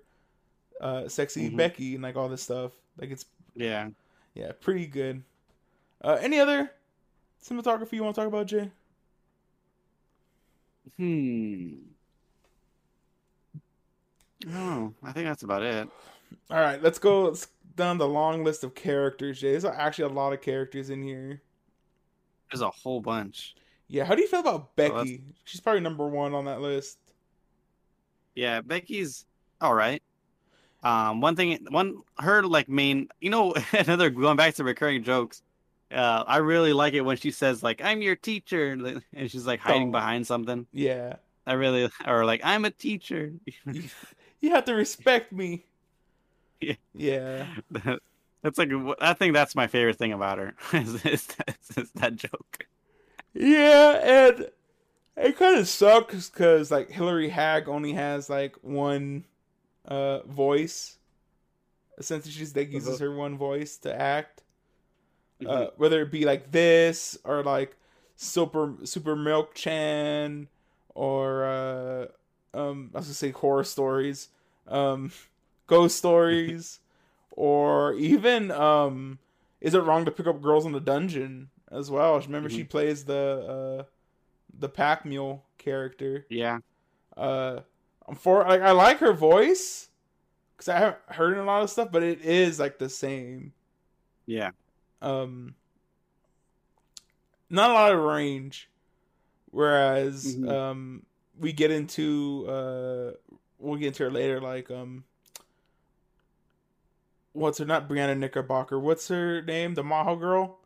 uh sexy Mhm. Becky and like all this stuff. Like it's Yeah. yeah, pretty good. Uh any other cinematography you want to talk about, Jay? Hmm. No, I think that's about it. All right, let's go down the long list of characters, Jay. There's actually a lot of characters in here. There's a whole bunch. Yeah, how do you feel about Oh, Becky? She's probably number one on that list. Yeah, Becky's all right. Um, one thing, one her like main, you know, another going back to recurring jokes. Uh, I really like it when she says like "I'm your teacher" and she's like hiding Oh. behind something. Yeah. I really, or like "I'm a teacher." you, you have to respect me. Yeah. Yeah. That's like I think that's my favorite thing about her is, is, that, is that joke. Yeah, and it kind of sucks because like Hilary Haag only has like one uh voice. Essentially, she's like uses her one voice to act. Uh, whether it be like this or like super super milk chan or uh um I was gonna say horror stories, um ghost stories, or even um is it wrong to pick up girls in the dungeon as well? Remember she plays the uh the pack mule character. yeah, Uh, I'm for like I like her voice because I haven't heard a lot of stuff, but it is like the same. yeah, Um, not a lot of range, whereas Mhm. um we get into uh we'll get into her later like um what's her not Brianna Knickerbocker what's her name? The Maho girl?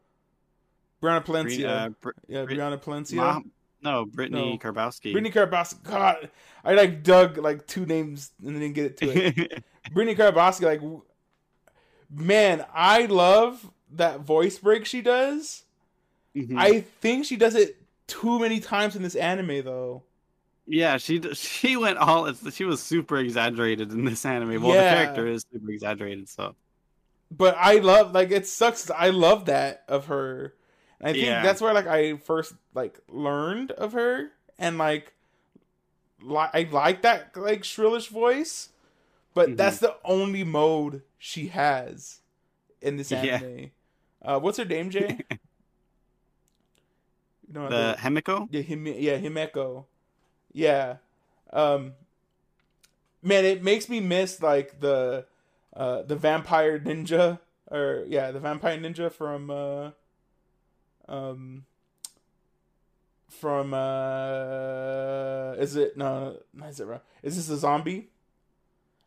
Brianna Bri- Palencia. Uh, Br- yeah Bri- Brianna Palencia. Ma- no, Brittany No. Karbowski. Brittany Karbowski God I like dug like two names and then didn't get it to it. Brittany Karbowski like man I love that voice break she does. Mhm. I think she does it too many times in this anime though yeah, she she went all. She was super exaggerated in this anime. Well, Yeah. the character is super exaggerated, so but I love like it sucks. I love that of her. And I think Yeah. that's where like I first like learned of her and like li- I like that like shrillish voice, but Mhm. that's the only mode she has in this Yeah. anime. Uh, what's her name, Jay? You know, the Hemiko. yeah, him, yeah, Himeko. Yeah. Um man, it makes me miss like the uh the vampire ninja or yeah, the vampire ninja from uh um from uh is it no, is it? Is this a zombie?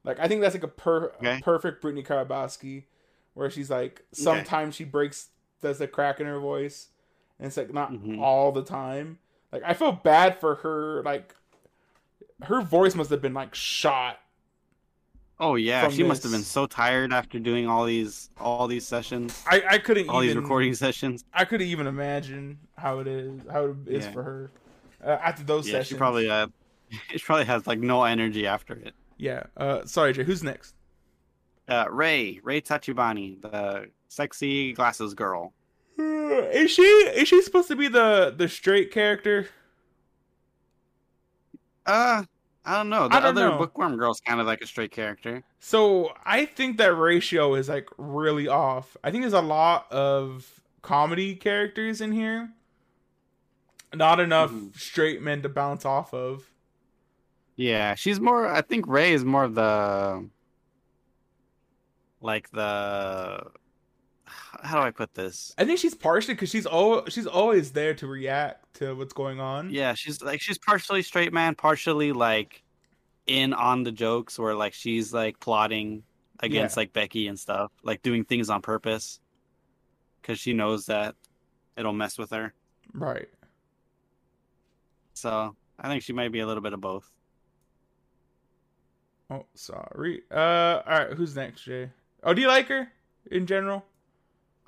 Like I think that's like a per Okay. a perfect Brittany Karbowski where she's like sometimes she breaks does a crack in her voice and it's like not Mhm. all the time. Like I feel bad for her. Like her voice must have been like shot. Oh yeah, she must have been so tired after doing all these all these sessions, I I couldn't all these recording sessions. I couldn't even imagine how it is how it is Yeah. for her uh, after those Yeah, sessions. she probably uh, she probably has like no energy after it. Yeah. Uh, sorry, Jay. Who's next? Uh, Ray Ray Tachibana, the sexy glasses girl. Is she is she supposed to be the the straight character? Uh, I don't know. The don't other know. bookworm girl's kind of like a straight character. So I think that ratio is like really off. I think there's a lot of comedy characters in here. Not enough Mhm. straight men to bounce off of. Yeah, she's more. I think Ray is more of the like the how do I put this? I think she's partially because she's al- she's always there to react to what's going on. Yeah, she's like she's partially straight man, partially like in on the jokes where like she's like plotting against like Becky and stuff, like doing things on purpose because she knows that it'll mess with her. Right. So I think she might be a little bit of both. Oh, sorry. Uh, all right. Who's next, Jay? Oh, do you like her in general?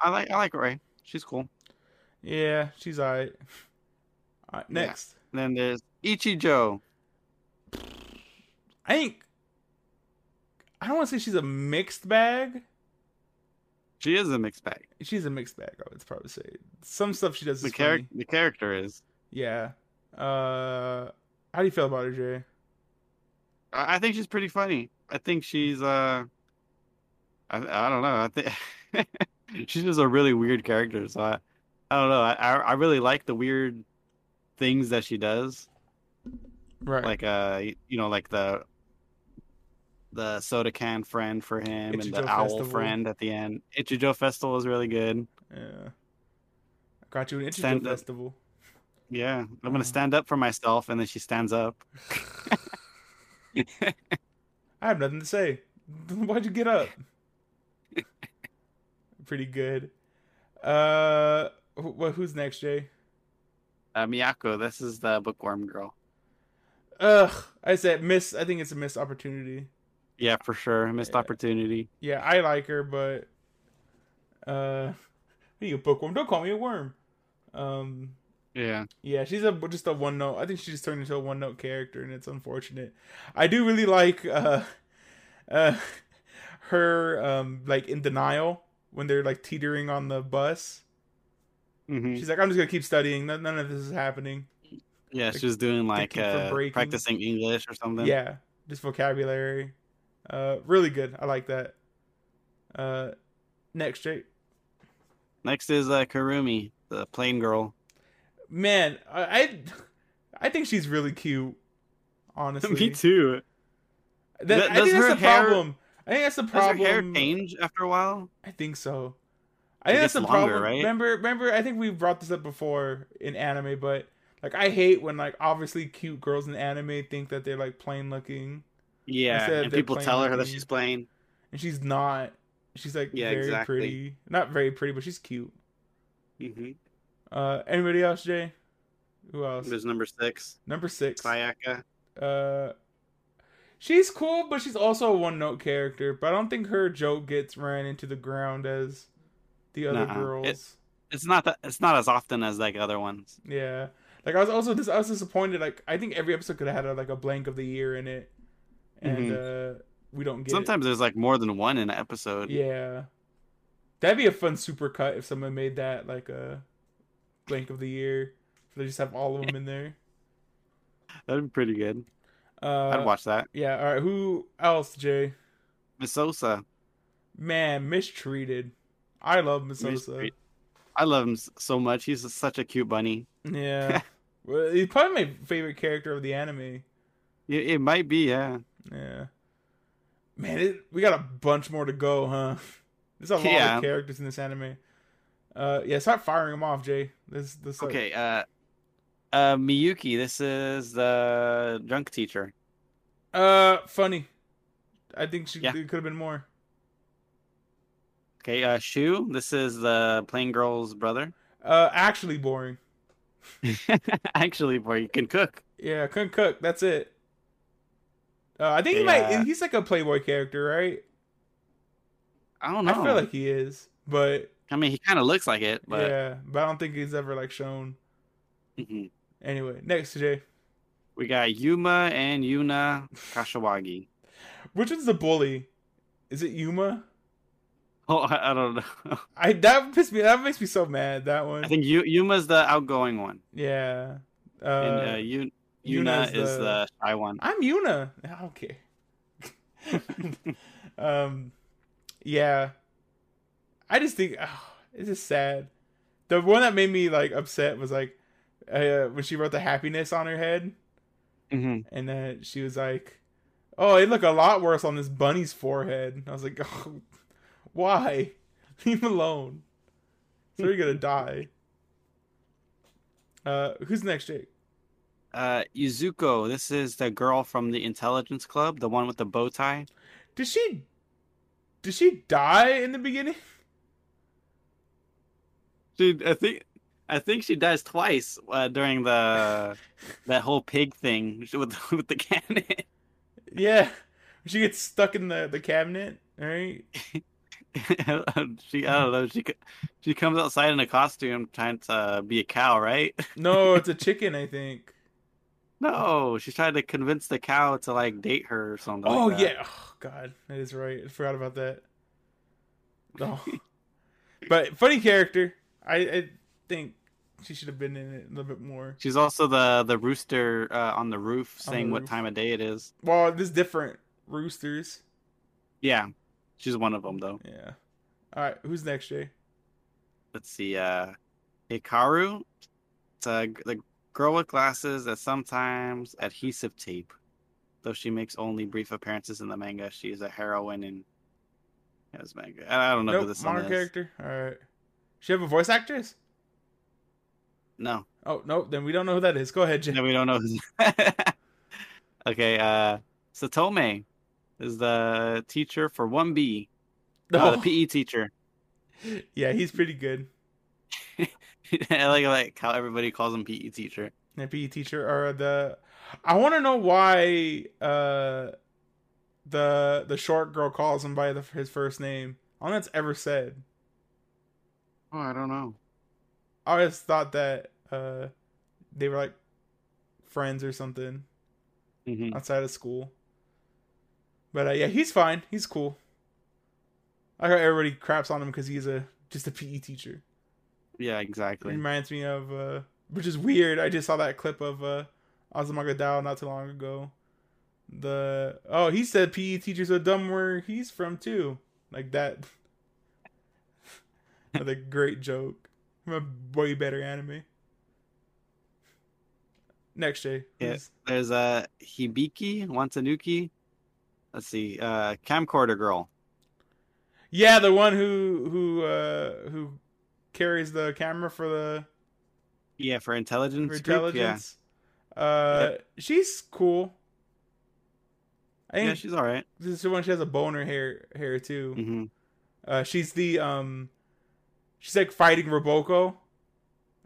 I like I like Ray. She's cool. Yeah, she's alright. All right, Yeah. next. Then there's Ichijo. I think I don't want to say she's a mixed bag. She is a mixed bag. She's a mixed bag. I would probably say some stuff she does The character the character is. Yeah. Uh, how do you feel about her, Jay? I I think she's pretty funny. I think she's uh I I don't know. I think she's just a really weird character. So I I don't know. I I really like the weird things that she does. Right. Like uh you know like the the soda can friend for him and the owl Festival. friend at the end. Ichijo Festival is really good. yeah. I got you an Ichijo Stand up. festival. Yeah, I'm gonna stand up for myself, and then she stands up. I have nothing to say. Why'd you get up? Pretty good. Uh, wh- who's next, Jay? Uh, Miyako, this is the bookworm girl. Ugh, I said miss. I think it's a missed opportunity. Yeah, for sure, missed Yeah. opportunity. Yeah, I like her, but uh, you bookworm? Don't call me a worm. Um, Yeah, yeah, she's a just a one note. I think she just turned into a one note character, and it's unfortunate. I do really like uh, uh, her um like in denial when they're like teetering on the bus. hmm She's like, I'm just gonna keep studying. None, none of this is happening. yeah. She was doing like uh, practicing English or something. Yeah, just vocabulary. Uh, really good. I like that. Uh, next, Jake. Next is uh, Kurumi, the plain girl. Man, I, I, I think she's really cute. Honestly, Me too. That, Th- I think that's her the hair- problem. I think that's the problem. Does her hair change after a while? I think so. I It think that's the longer, problem. right? Remember, remember. I think we brought this up before in anime, but like I hate when like obviously cute girls in anime think that they're like plain looking, Yeah, and people tell her that she's plain. and she's not. She's like Yeah, very exactly. pretty. Not very pretty, but she's cute. hmm Uh, anybody else, Jay? Who else? There's number six, Number six. Sayaka. Uh, she's cool, but she's also a one-note character. But I don't think her joke gets ran into the ground as the other Nuh-uh. girls. It- It's not that. It's not as often as like other ones. Yeah, like I was also dis- I was disappointed. Like I think every episode could have had a, like a blank of the year in it, and mm-hmm. uh we don't get. it. Sometimes there's like more than one in an episode. Yeah, that'd be a fun super cut if someone made that like a blank of the year. They just have all of them in there. That'd be pretty good. Uh, I'd watch that. Yeah. All right. Who else, Jay? Mesousa. Man, mistreated. I love Mesousa. I love him so much. He's such a cute bunny. Yeah. well, he's probably my favorite character of the anime. It, it might be, yeah. Yeah. Man, it, we got a bunch more to go, huh? There's a lot Yeah. of characters in this anime. Uh, yeah, start firing them off, Jay. This, this. like- Okay, uh, uh, Miyuki. This is the drunk teacher. Uh, funny. I think she Yeah. could have been more. Okay, uh, Shu. This is the plain girl's brother. Uh, actually boring. Actually, boring. you can cook. Yeah, couldn't cook. That's it. Uh, I think he might. He's like a Playboy character, right? I don't know. I feel like he is, but I mean, he kind of looks like it, but yeah, but I don't think he's ever like shown. Mhm. Anyway, next Jay. we got Yuma and Yuna Kashiwagi. Which one's the bully? Is it Yuma? Oh, I, I don't know. I that pissed me. That makes me so mad. That one. I think Yu, Yuma's the outgoing one, yeah. Uh, and uh, Yu, Yuna's Yuna is the- the shy one. I'm Yuna. Okay. um, yeah. I just think oh, it's just sad. The one that made me like upset was like uh, when she wrote the happiness on her head, hmm and then she was like, "Oh, it looked a lot worse on this bunny's forehead." I was like, "Oh, why?" Leave him alone. So you're gonna die. Uh, who's next, Jake? Uh, Yuzuko. This is the girl from the Intelligence Club, the one with the bow tie. Did she? Did she die in the beginning? Dude, I think I think she dies twice uh, during the that whole pig thing with with the cannon. Yeah, she gets stuck in the the cabinet. Right? she I don't know. She she comes outside in a costume trying to be a cow, right? No, it's a chicken. I think. No, she's trying to convince the cow to like date her or something. Oh like yeah. Oh, God, that is right. I forgot about that. No. but funny character. I, I think she should have been in it a little bit more. She's also the the rooster uh, on the roof saying the what time of day it is. Well, there's different roosters. Yeah, she's one of them though. Yeah. All right. Who's next, Jay? Let's see. Uh, Hikaru. It's uh, the girl with glasses that sometimes adhesive tape. Though she makes only brief appearances in the manga, she is a heroine in his manga. I don't know who Nope. this one is. character. All right. She have a voice actress? No, Oh no, then we don't know who that is. Go ahead, Jay. no, we don't know. Okay. Uh, Saotome is the teacher for one B. No. Uh, the PE teacher. yeah, he's pretty good. I like like how everybody calls him PE teacher. The PE teacher or the. I want to know why uh, the the short girl calls him by the, his first name. All that's ever said. Oh, I don't know. I always thought that uh, they were like friends or something hmm outside of school. But uh, yeah, he's fine. He's cool. I heard everybody craps on him because he's a just a PE teacher. Yeah, exactly. It reminds me of, uh, which is weird. I just saw that clip of uh, Dao not too long ago. The oh, he said PE teachers are dumb where he's from too, like that. Another great joke a way better anime. Next, Jay. Yeah. There's a uh, Hibiki Watanuki. Let's see. Uh, camcorder girl. Yeah, the one who who uh who carries the camera for the Yeah, for intelligence. for group, intelligence. Uh, she's cool. I Yeah. think yeah, she's all right. this is the one she has a boner hair hair too. hmm Uh, she's the um, she's like fighting Roboco,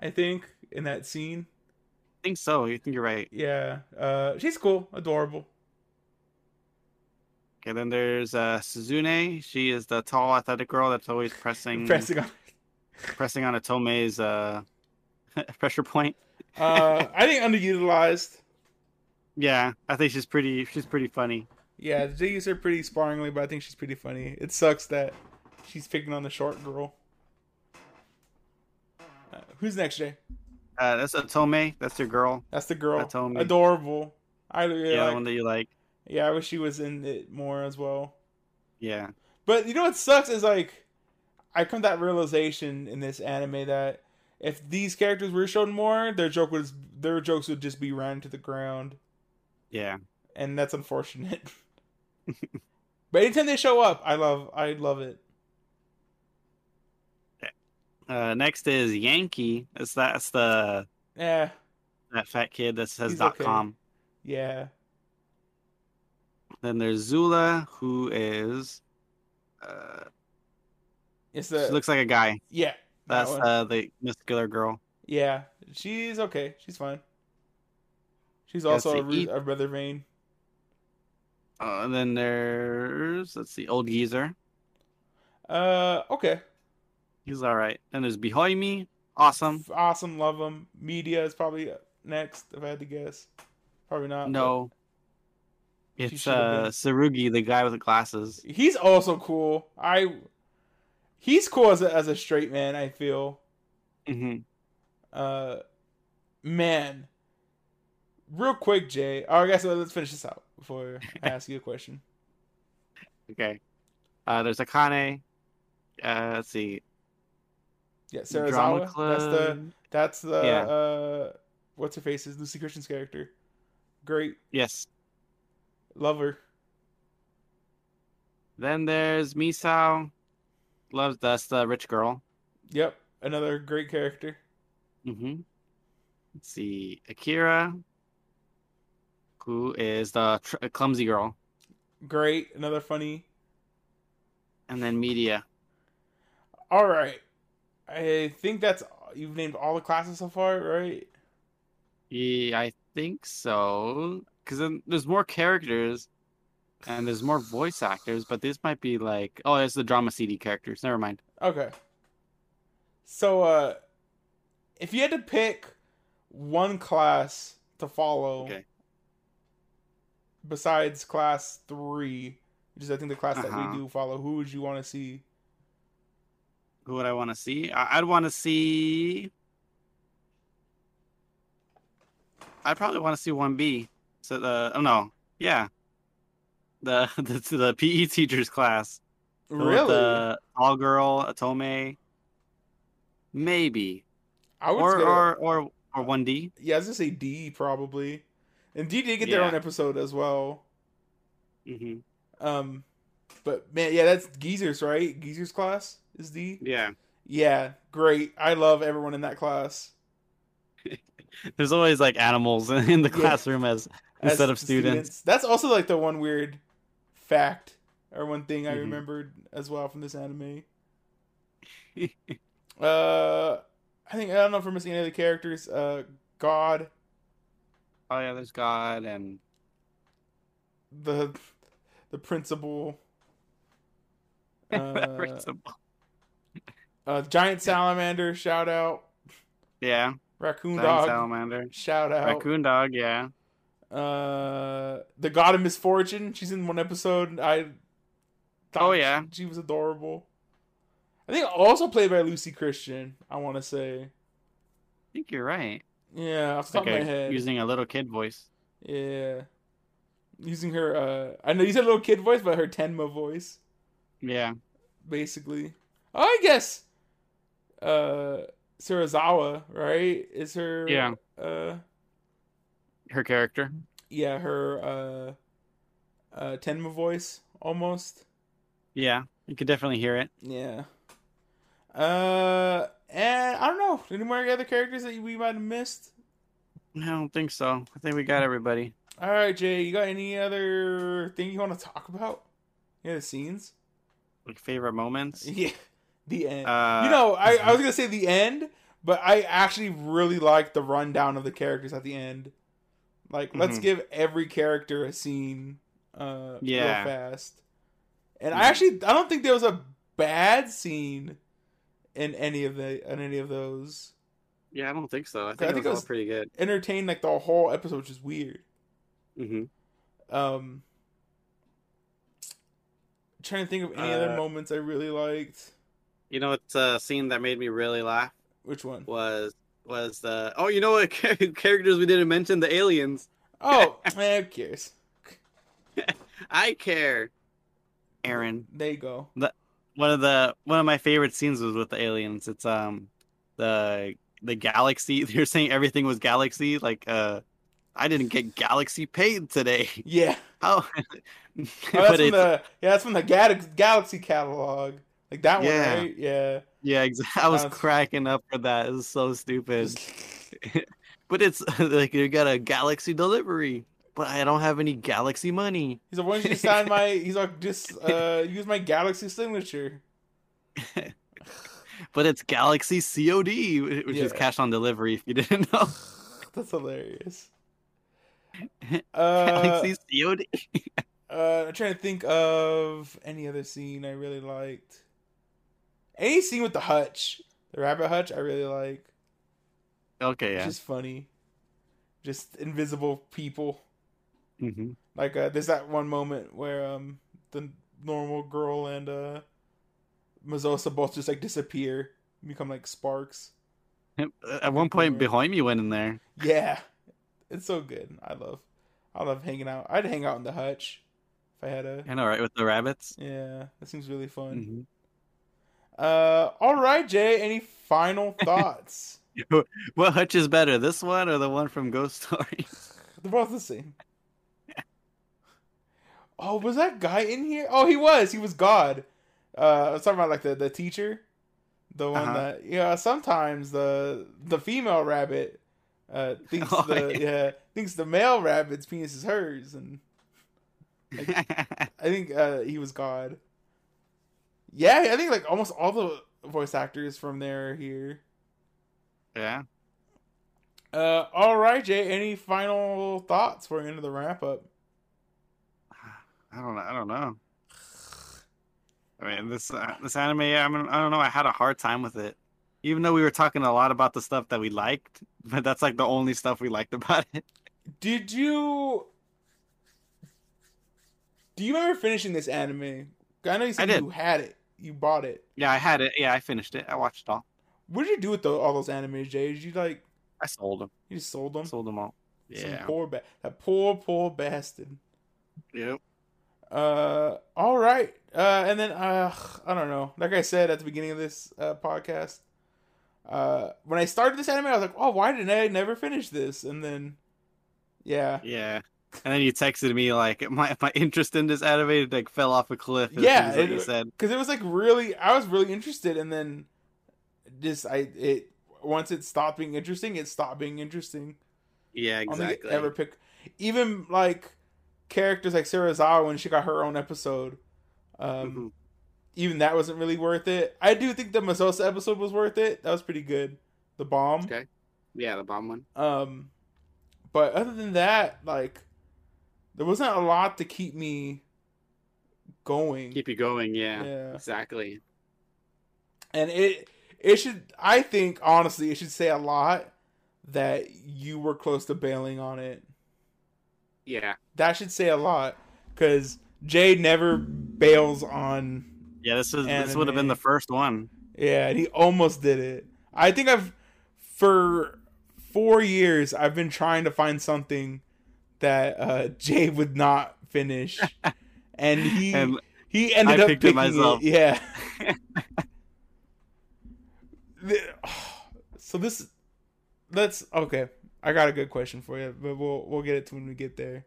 I think, in that scene. I think so. I think you're right. Yeah. Uh, she's cool, adorable. Okay, then there's uh, Suzune. She is the tall, athletic girl that's always pressing Pressing on. pressing on Atome's uh, pressure point. Uh, I think underutilized. Yeah, I think she's pretty. She's pretty funny. Yeah, they use her pretty sparingly, but I think she's pretty funny. It sucks that she's picking on the short girl. Uh, who's next, Jay? Uh, that's Atome. That's your girl. That's the girl. Atome. Adorable. I really Yeah, the like. one that you like. Yeah, I wish she was in it more as well. Yeah. But you know what sucks is like, I come to that realization in this anime that if these characters were shown more, their joke was their jokes would just be ran to the ground, Yeah. and that's unfortunate. but anytime they show up, I love I love it. Uh, next is Yankee. That's that's the Yeah, that fat kid that says He's dot okay. com. yeah. Then there's Zula, who is uh, It's she looks like a guy. yeah. That's one. uh, the muscular girl. yeah. She's okay. She's fine. She's also a, Ru- a brother vein. Uh, and then there's let's see, old geezer. Uh, okay. He's all right. Then there's behind me. Awesome. Awesome. Love him. Media is probably next. If I had to guess, probably not. No, it's uh. Sarugi, the guy with the glasses. He's also cool. I he's cool as a as a straight man, I feel. hmm Uh man. Real quick, Jay. Oh, I guess let's finish this out before I ask you a question. Okay. Uh, there's Akane. Uh, let's see. Yeah, Serizawa. That's the that's the Yeah. uh what's her face is Luci Christian's character. Great. Yes. Love her. Then there's Misao. Loves that's the rich girl. Yep, another great character. Mm-hmm. Let's see, Akira, who is the tr- clumsy girl, Great, another funny. and then Media. All right, I think that's you've named all the classes so far, right? Yeah, I think so. Because then there's more characters, and there's more voice actors. But this might be like, oh, it's the drama CD characters. Never mind. Okay. So, uh, if you had to pick one class to follow Okay. besides class three, which is I think the class that Uh-huh. we do follow, who would you want to see? Who would I want to see? I- I'd want to see. I'd probably want to see one B. So the oh no, yeah, the the the PE teachers class. Really? The all girl Atome. Maybe I would or say, or or or one D. yeah, I was gonna say D probably, and D did get their Yeah. own episode as well. hmm Um, but man, yeah, that's Geezer's right. Geezer's class is D. Yeah. Yeah, great. I love everyone in that class. There's always like animals in the classroom as as instead of students. That's also like the one weird fact or one thing I Mhm. remembered as well from this anime. uh, I think I don't know if we're missing any of the characters. Uh, God, Oh yeah, there's God and the the principal, uh, uh, giant salamander. Shout out, yeah, raccoon Giant dog. salamander, Shout out, raccoon dog. Yeah, uh, the God of Misfortune. She's in one episode. I thought Oh, yeah. she, she was adorable. I think also played by Luci Christian. I want to say, I think you're right. yeah, off the top of my head, using a little kid voice. yeah, using her. uh I know you said little kid voice, but her Tenma voice, Yeah, basically. Oh, I guess, uh, Serizawa, right? Is her, Yeah. uh, her character. yeah, her, uh, uh, Tenma voice almost. Yeah, you could definitely hear it. Yeah. Uh, and I don't know. Any more other characters that we might have missed? I don't think so. I think we got everybody. All right, Jay. You got any other thing you want to talk about? Yeah, the scenes. Like favorite moments. Yeah, the end. Uh, you know, I, I was gonna say the end, but I actually really like the rundown of the characters at the end. Like, let's Mhm. give every character a scene. Uh, Yeah. real fast. And Mhm. I actually, I don't think there was a bad scene in any of the in any of those. Yeah, I don't think so. I I think, think it it was was- all pretty good. Entertained like the whole episode, which is weird. hmm Um, trying to think of any other Uh, moments I really liked. You know, it's a scene that made me really laugh Which one? was was the oh, you know what characters we didn't mention the aliens. Oh, eh, who cares? I care. Aaron, There you go. one of the one of my favorite scenes was with the aliens. It's um the the galaxy. They're saying everything was galaxy. Like uh, I didn't get galaxy paid today. Yeah. How? Oh, that's from the yeah, that's from the Gal- Galaxy catalog. Like that one, Yeah. right? Yeah. yeah, exactly. I was That's- cracking up for that. It was so stupid. but it's like you got a galaxy delivery, but I don't have any galaxy money. He's like, why don't you sign my? He's like, just uh, use my Galaxy signature. But it's Galaxy COD, which is cash on delivery. If you didn't know, That's hilarious. Uh, Galaxy COD. uh, I'm trying to think of any other scene I really liked. Any scene with the hutch, the rabbit hutch, I really like. Okay, It's yeah. just funny. Just invisible people. hmm Like uh, there's that one moment where um the normal girl and uh Mesousa both just like disappear, become like sparks. At one point, behind me went in there. Yeah, it's so good. I love, I love hanging out. I'd hang out in the hutch if I had a. I know, right? With the rabbits. Yeah, that seems really fun. hmm Uh, all right, Jay. Any final thoughts? What hutch is better, this one or the one from Ghost Story? They're both the same. Oh, was that guy in here? Oh, he was. He was God. Uh, I was talking about like the the teacher, the one Uh-huh. that yeah. Sometimes the the female rabbit uh thinks Oh, the yeah. thinks the male rabbit's penis is hers, and I think uh he was God. Yeah, I think like almost all the voice actors from there are here. yeah. Uh, all right, Jay. Any final thoughts for end of the wrap up? I don't know. I don't know. I mean, this uh, this anime. I mean, I don't know. I had a hard time with it, even though we were talking a lot about the stuff that we liked. But that's like the only stuff we liked about it. Did you? Do you remember finishing this anime? I know you said you had it, you bought it. Yeah, I had it. Yeah, I finished it. I watched it all. What did you do with tho- all those animes, Jay? Did you like I sold them. you just sold them? Sold them all. Some Yeah. poor ba- that poor poor bastard. Yep. Uh, all right. Uh, and then uh, I don't know. Like I said at the beginning of this uh, podcast, uh, when I started this anime, I was like, oh, why didn't I never finish this? And then, yeah, Yeah. And then you texted me like my my interest in this anime like fell off a cliff. Yeah, it- you said. because it was like really, I was really interested, and then just I it once it stopped being interesting, it stopped being interesting. Yeah, I don't think exactly. ever pick even like characters like Sarah Serizawa when she got her own episode. Um, Mhm. Even that wasn't really worth it. I do think the Mesousa episode was worth it. That was pretty good. The bomb. Okay. Yeah, the bomb one. Um, but other than that, like, there wasn't a lot to keep me going. Keep you going. Yeah. Yeah. Exactly. and it it should. I think honestly, it should say a lot that you were close to bailing on it. Yeah. That should say a lot because Jay never bails on Yeah. This was this would have been the first one. Yeah, and he almost did it. I think I've for four years I've been trying to find something that uh Jay would not finish. And he And he ended I up picked it picking it. myself. Yeah. So this let's okay. I got a good question for you, but we'll we'll get it to when we get there.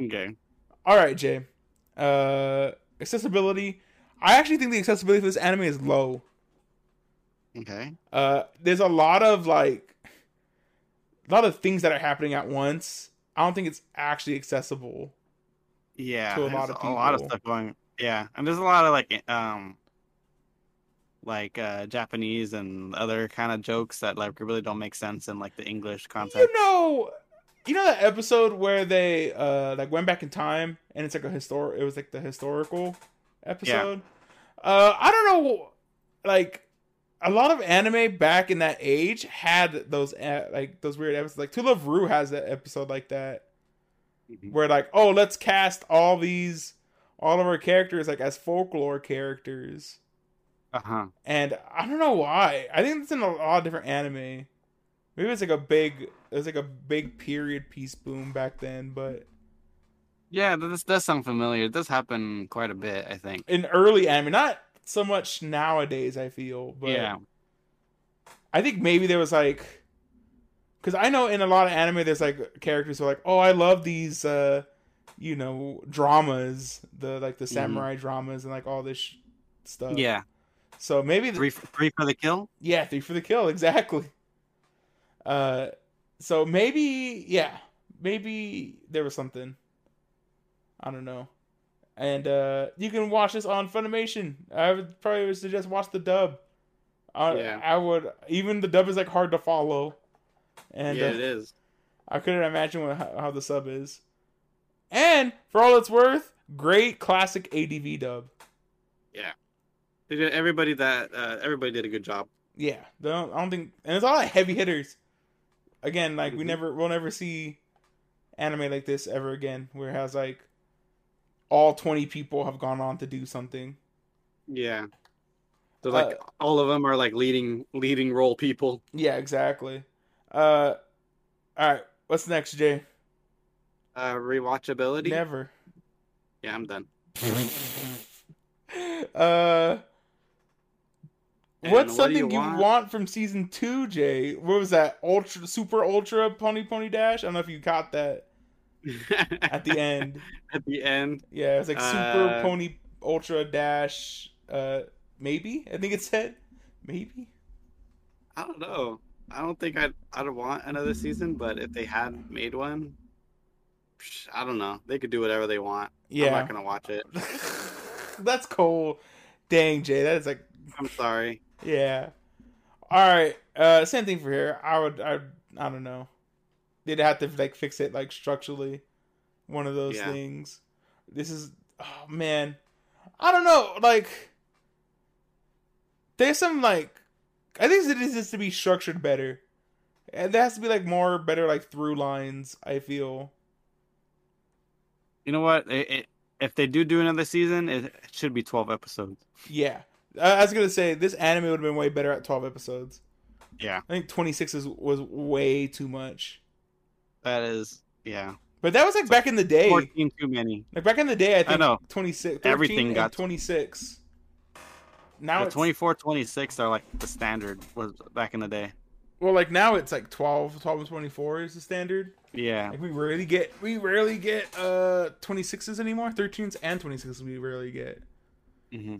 okay. All right, Jay. Uh accessibility. I actually think the accessibility for this anime is low. Okay. Uh, there's a lot of like, a lot of things that are happening at once. I don't think it's actually accessible. Yeah. To a lot of A lot of stuff going. Yeah, and there's a lot of like um. Like uh Japanese and other kind of jokes that like really don't make sense in like the English context. You know, you know that episode where they uh like went back in time and it's like a historic. It was like the historical episode. Uh, I don't know, like. A lot of anime back in that age had those uh, like those weird episodes. Like To Love Ru has that episode like that. Mhm. where like oh let's cast all these all of our characters like as folklore characters Uh-huh. and i don't know why i think it's in a lot of different anime maybe it's like a big it was like a big period piece boom back then but Yeah, this does sound familiar. It does happen quite a bit, I think. in early anime not so much nowadays i feel but yeah. i think maybe there was like because i know in a lot of anime there's like characters who are like oh i love these uh you know dramas the like the Mhm. samurai dramas and like all this sh- stuff Yeah. So maybe the, Three three for the kill? yeah, three for the kill, exactly. Uh so maybe yeah, maybe there was something. I don't know. And uh you can watch this on Funimation. I would probably suggest watch the dub. I, Yeah. I would even the dub is like hard to follow. And yeah, uh, it is. I couldn't imagine what, how, how the sub is. And for all it's worth, great classic ADV dub. They did- Everybody that uh, everybody did a good job. Yeah, don't, I don't think, and it's all like heavy hitters. Again, like we Mhm. never, we'll never see anime like this ever again, where it has like all twenty people have gone on to do something. Yeah. So like Uh, all of them are like leading leading role people. Yeah, exactly. Uh, all right, what's next, Jay? Uh rewatchability. Never. Yeah, I'm done. uh, And what's what something you you want? want? from season two, Jay? What was that? Ultra, super, ultra, pony, pony dash. I don't know if you caught that at the end. At the end. Yeah, it was like super Uh, pony ultra dash Uh, maybe I think it said maybe. I don't know. I don't think I'd I'd want another season, but if they had made one, I don't know. They could do whatever they want. Yeah, I'm not gonna watch it. that's cool. Dang, Jay, that is like I'm sorry. yeah. All right, uh, same thing for here. I would, I, I don't know. They'd have to like fix it like structurally. One of those Yeah. things. This is, oh man, I don't know. Like, there's some like, I think it needs to be structured better. And there has to be like more better like through lines. I feel. You know what? It, it, if they do do another season, it, it should be 12 episodes. Yeah, I, I was gonna say this anime would have been way better at twelve episodes. Yeah, I think twenty six is was way too much. That is. Yeah, But that was like back in the day. 14 too many. Like back in the day, I think know. 26. Everything got- 26. Now The it's 24, 26 are like the standard was back in the day. well, like now it's like 12, 12 and 24 is the standard. Yeah, Like we rarely get, we rarely get uh 26s anymore. 13s and 26s we rarely get. hmm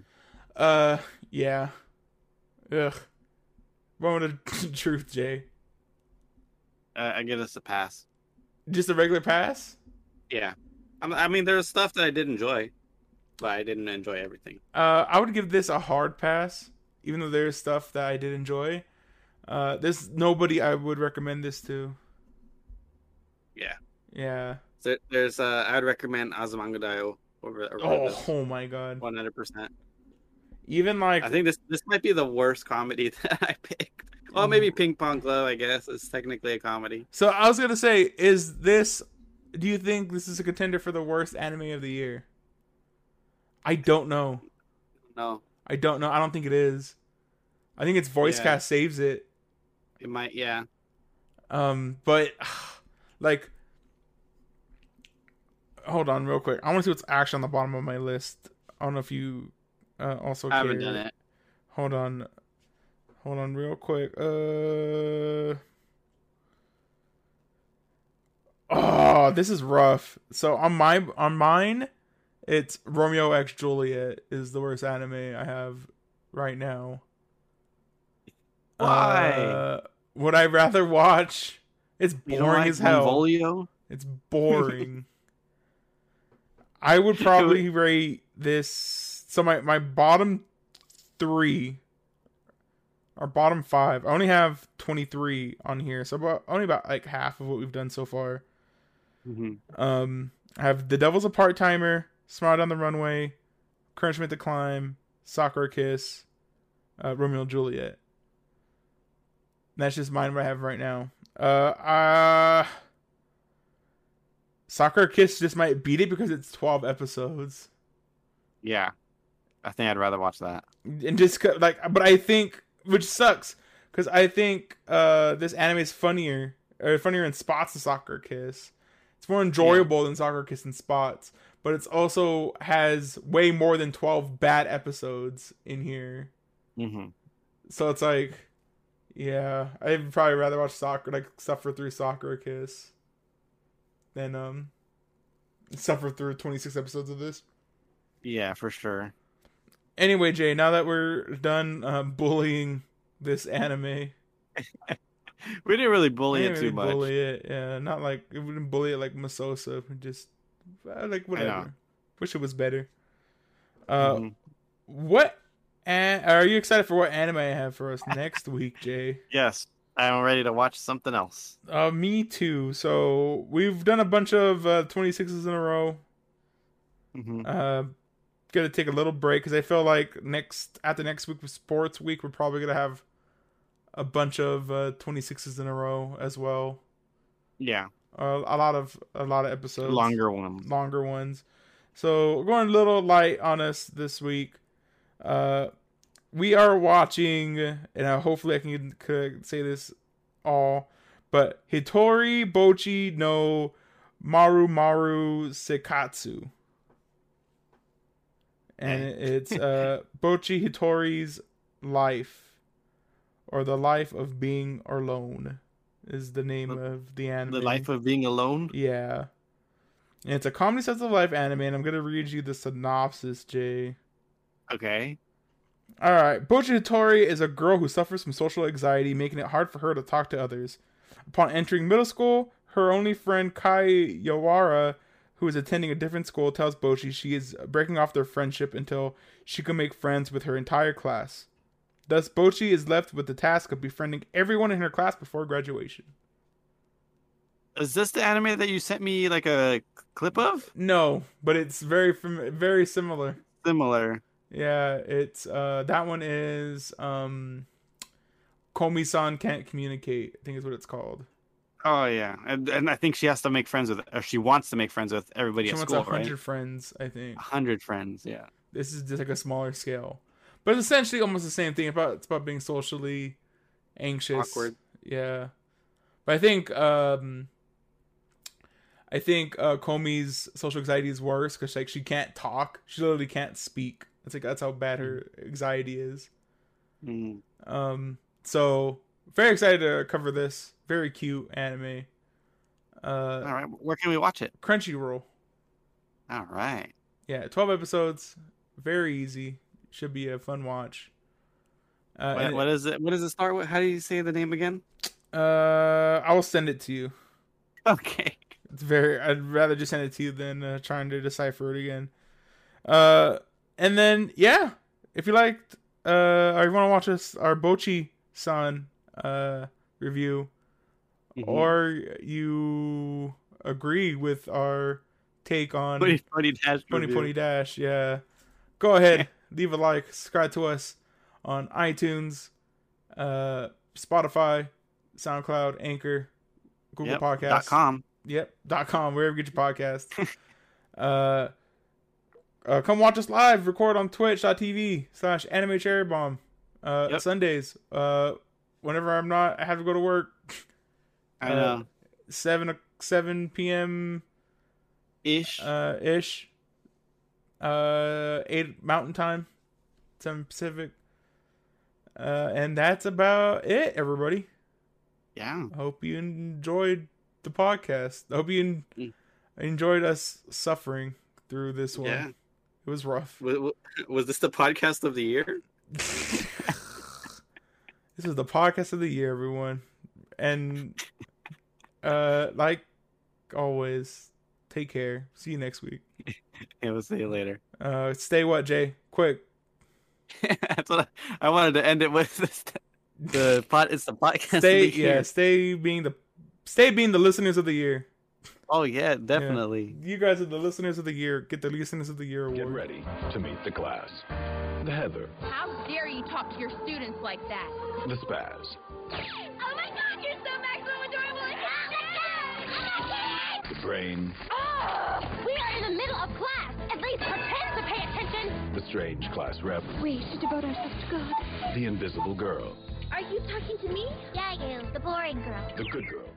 Uh, yeah. Ugh. Moment of truth, Jay. Uh, I give this a pass. Just a regular pass. Yeah, I, I mean, there's stuff that I did enjoy, but I didn't enjoy everything. Uh, I would give this a hard pass, even though there's stuff that I did enjoy. Uh, there's nobody I would recommend this to. Yeah, Yeah. so there's. Uh, I would recommend Azumanga Daioh over over Oh, this oh my god. 100. percent Even like I think this this might be the worst comedy that I picked. Well, maybe Ping Pong Club. I guess is technically a comedy. so I was gonna say, is this do you think this is a contender for the worst anime of the year? I don't know. No, I don't know. I don't think it is. I think its voice Yeah. cast saves it. it might. Yeah, Um, but like hold on real quick. I want to see what's actually on the bottom of my list. I don't know if you uh, also I haven't care. done it. Hold on. Hold on real quick. Uh Oh, this is rough. So on my on mine, it's Romeo X Juliet is the worst anime I have right now. Why? Uh, would I rather watch? It's boring like as hell. Monvolio? It's boring. I would probably rate this. So my my bottom three, or bottom five. I only have twenty three on here, so about only about like half of what we've done so far. Mhm. Um, I have The Devil's a Part Timer, Smile Down the Runway, Encouragement to Climb, Sakura Kiss, uh, Romeo and Juliet. And that's just mine what I have right now. Uh, uh, Sakura Kiss just might beat it because it's 12 episodes. Yeah, I think I'd rather watch that. And just like, but I think, which sucks, because I think uh, this anime is funnier, or funnier in spots than Sakura Kiss. It's more enjoyable than Sakura Kiss in spots, but it's also has way more than 12 bad episodes in here. hmm So it's like, yeah, I'd probably rather watch soccer, like suffer through Sakura Kiss, than um suffer through 26 episodes of this. Yeah, for sure. Anyway, Jay, now that we're done uh, bullying this anime, We didn't really bully it didn't too really much. Bully it, yeah, not like we didn't bully it like Mesousa. we Just uh, like whatever. Wish it was better. Uh, Mhm. what? An- are you excited for what anime I have for us next week, Jay? Yes, I'm ready to watch something else. Uh, me too. So we've done a bunch of uh, 26s in a row. hmm Uh, gonna take a little break because I feel like next after next week of sports week, we're probably gonna have a bunch of uh, 26s in a row as well. Yeah, Uh, a lot of a lot of episodes, longer ones. longer ones. So we're going a little light on us this week. Uh, we are watching, and uh, hopefully I can could say this all, but Hitori Bocchi no Maru Maru Seikatsu. And it's uh, Bocchi Hitori's life, or the life of being alone, is the name The- of the anime. The life of being alone. Yeah. And it's a comedy sense of life anime, and I'm gonna read you the synopsis, Jay. Okay. All right. Bochi Hitori is a girl who suffers from social anxiety, making it hard for her to talk to others. Upon entering middle school, her only friend Kai Yawara, who is attending a different school, tells Bocchi she is breaking off their friendship until she can make friends with her entire class. Thus, Bochi is left with the task of befriending everyone in her class before graduation. Is this the anime that you sent me like a clip of? No, but it's very fam- very similar. Similar. Yeah, it's uh that one is um Komi-san can't communicate. I think is what it's called. Oh yeah, and, and I think she has to make friends with, or she wants to make friends with everybody She at wants school, a hundred right? friends, I think. Hundred friends. Yeah. This is just like a smaller scale, but it's essentially almost the same thing. About it's about being socially anxious. Awkward. Yeah, but I think um, I think uh, Komi's social anxiety is worse because like she can't talk. She literally can't speak. It's like that's how bad her anxiety is. Mm. Um, so very excited to cover this. Very cute anime. Uh, All right. Where can we watch it? Crunchyroll. All right. Yeah, twelve episodes. Very easy. Should be a fun watch. Uh, What, what is it? What does it start with? How do you say the name again? uh, I will send it to you. Okay. It's very. I'd rather just send it to you than uh, trying to decipher it again. Uh, and then yeah, if you liked, uh, or you want to watch us our Bocchi San uh review, Mhm. or you agree with our take on Pani Poni Dash. Pony review. Pony Dash, yeah. Go ahead, leave a like, subscribe to us on iTunes, uh, Spotify, SoundCloud, Anchor, Google Yep, Podcasts. Dot com. Yep. Dot com, wherever you get your podcast. uh, uh, come watch us live, record on twitch.tv slash anime cherry bomb. Uh, Yep. Sundays. Uh, whenever I'm not, I have to go to work. I Uh, know. 7, o- 7 p.m. Ish. uh ish. Uh eight mountain time, seven Pacific. Uh and that's about it, everybody. yeah. I hope you enjoyed the podcast. I hope you en- Mm. enjoyed us suffering through this one. Yeah. It was rough. Was, was this the podcast of the year? this is the podcast of the year, everyone. And uh like always, take care. See you next week. Yeah, we'll see you later. Uh stay what, Jay? Quick. That's what I, I wanted to end it with. This, the pod. It's the podcast. stay of the year. yeah stay being the stay being the listeners of the year Oh yeah, definitely. you guys are the listeners of the year get the listeners of the year Get ready to meet the class. The Heather, How dare you talk to your students like that? the Spaz, Oh my god, you're so maximum adorable and the Brain, Oh, we are in the middle of class. At least pretend to pay attention. the Strange Class Rep, We should devote ourselves to God. the Invisible Girl, Are you talking to me? Yeah, you, the boring girl. the Good Girl,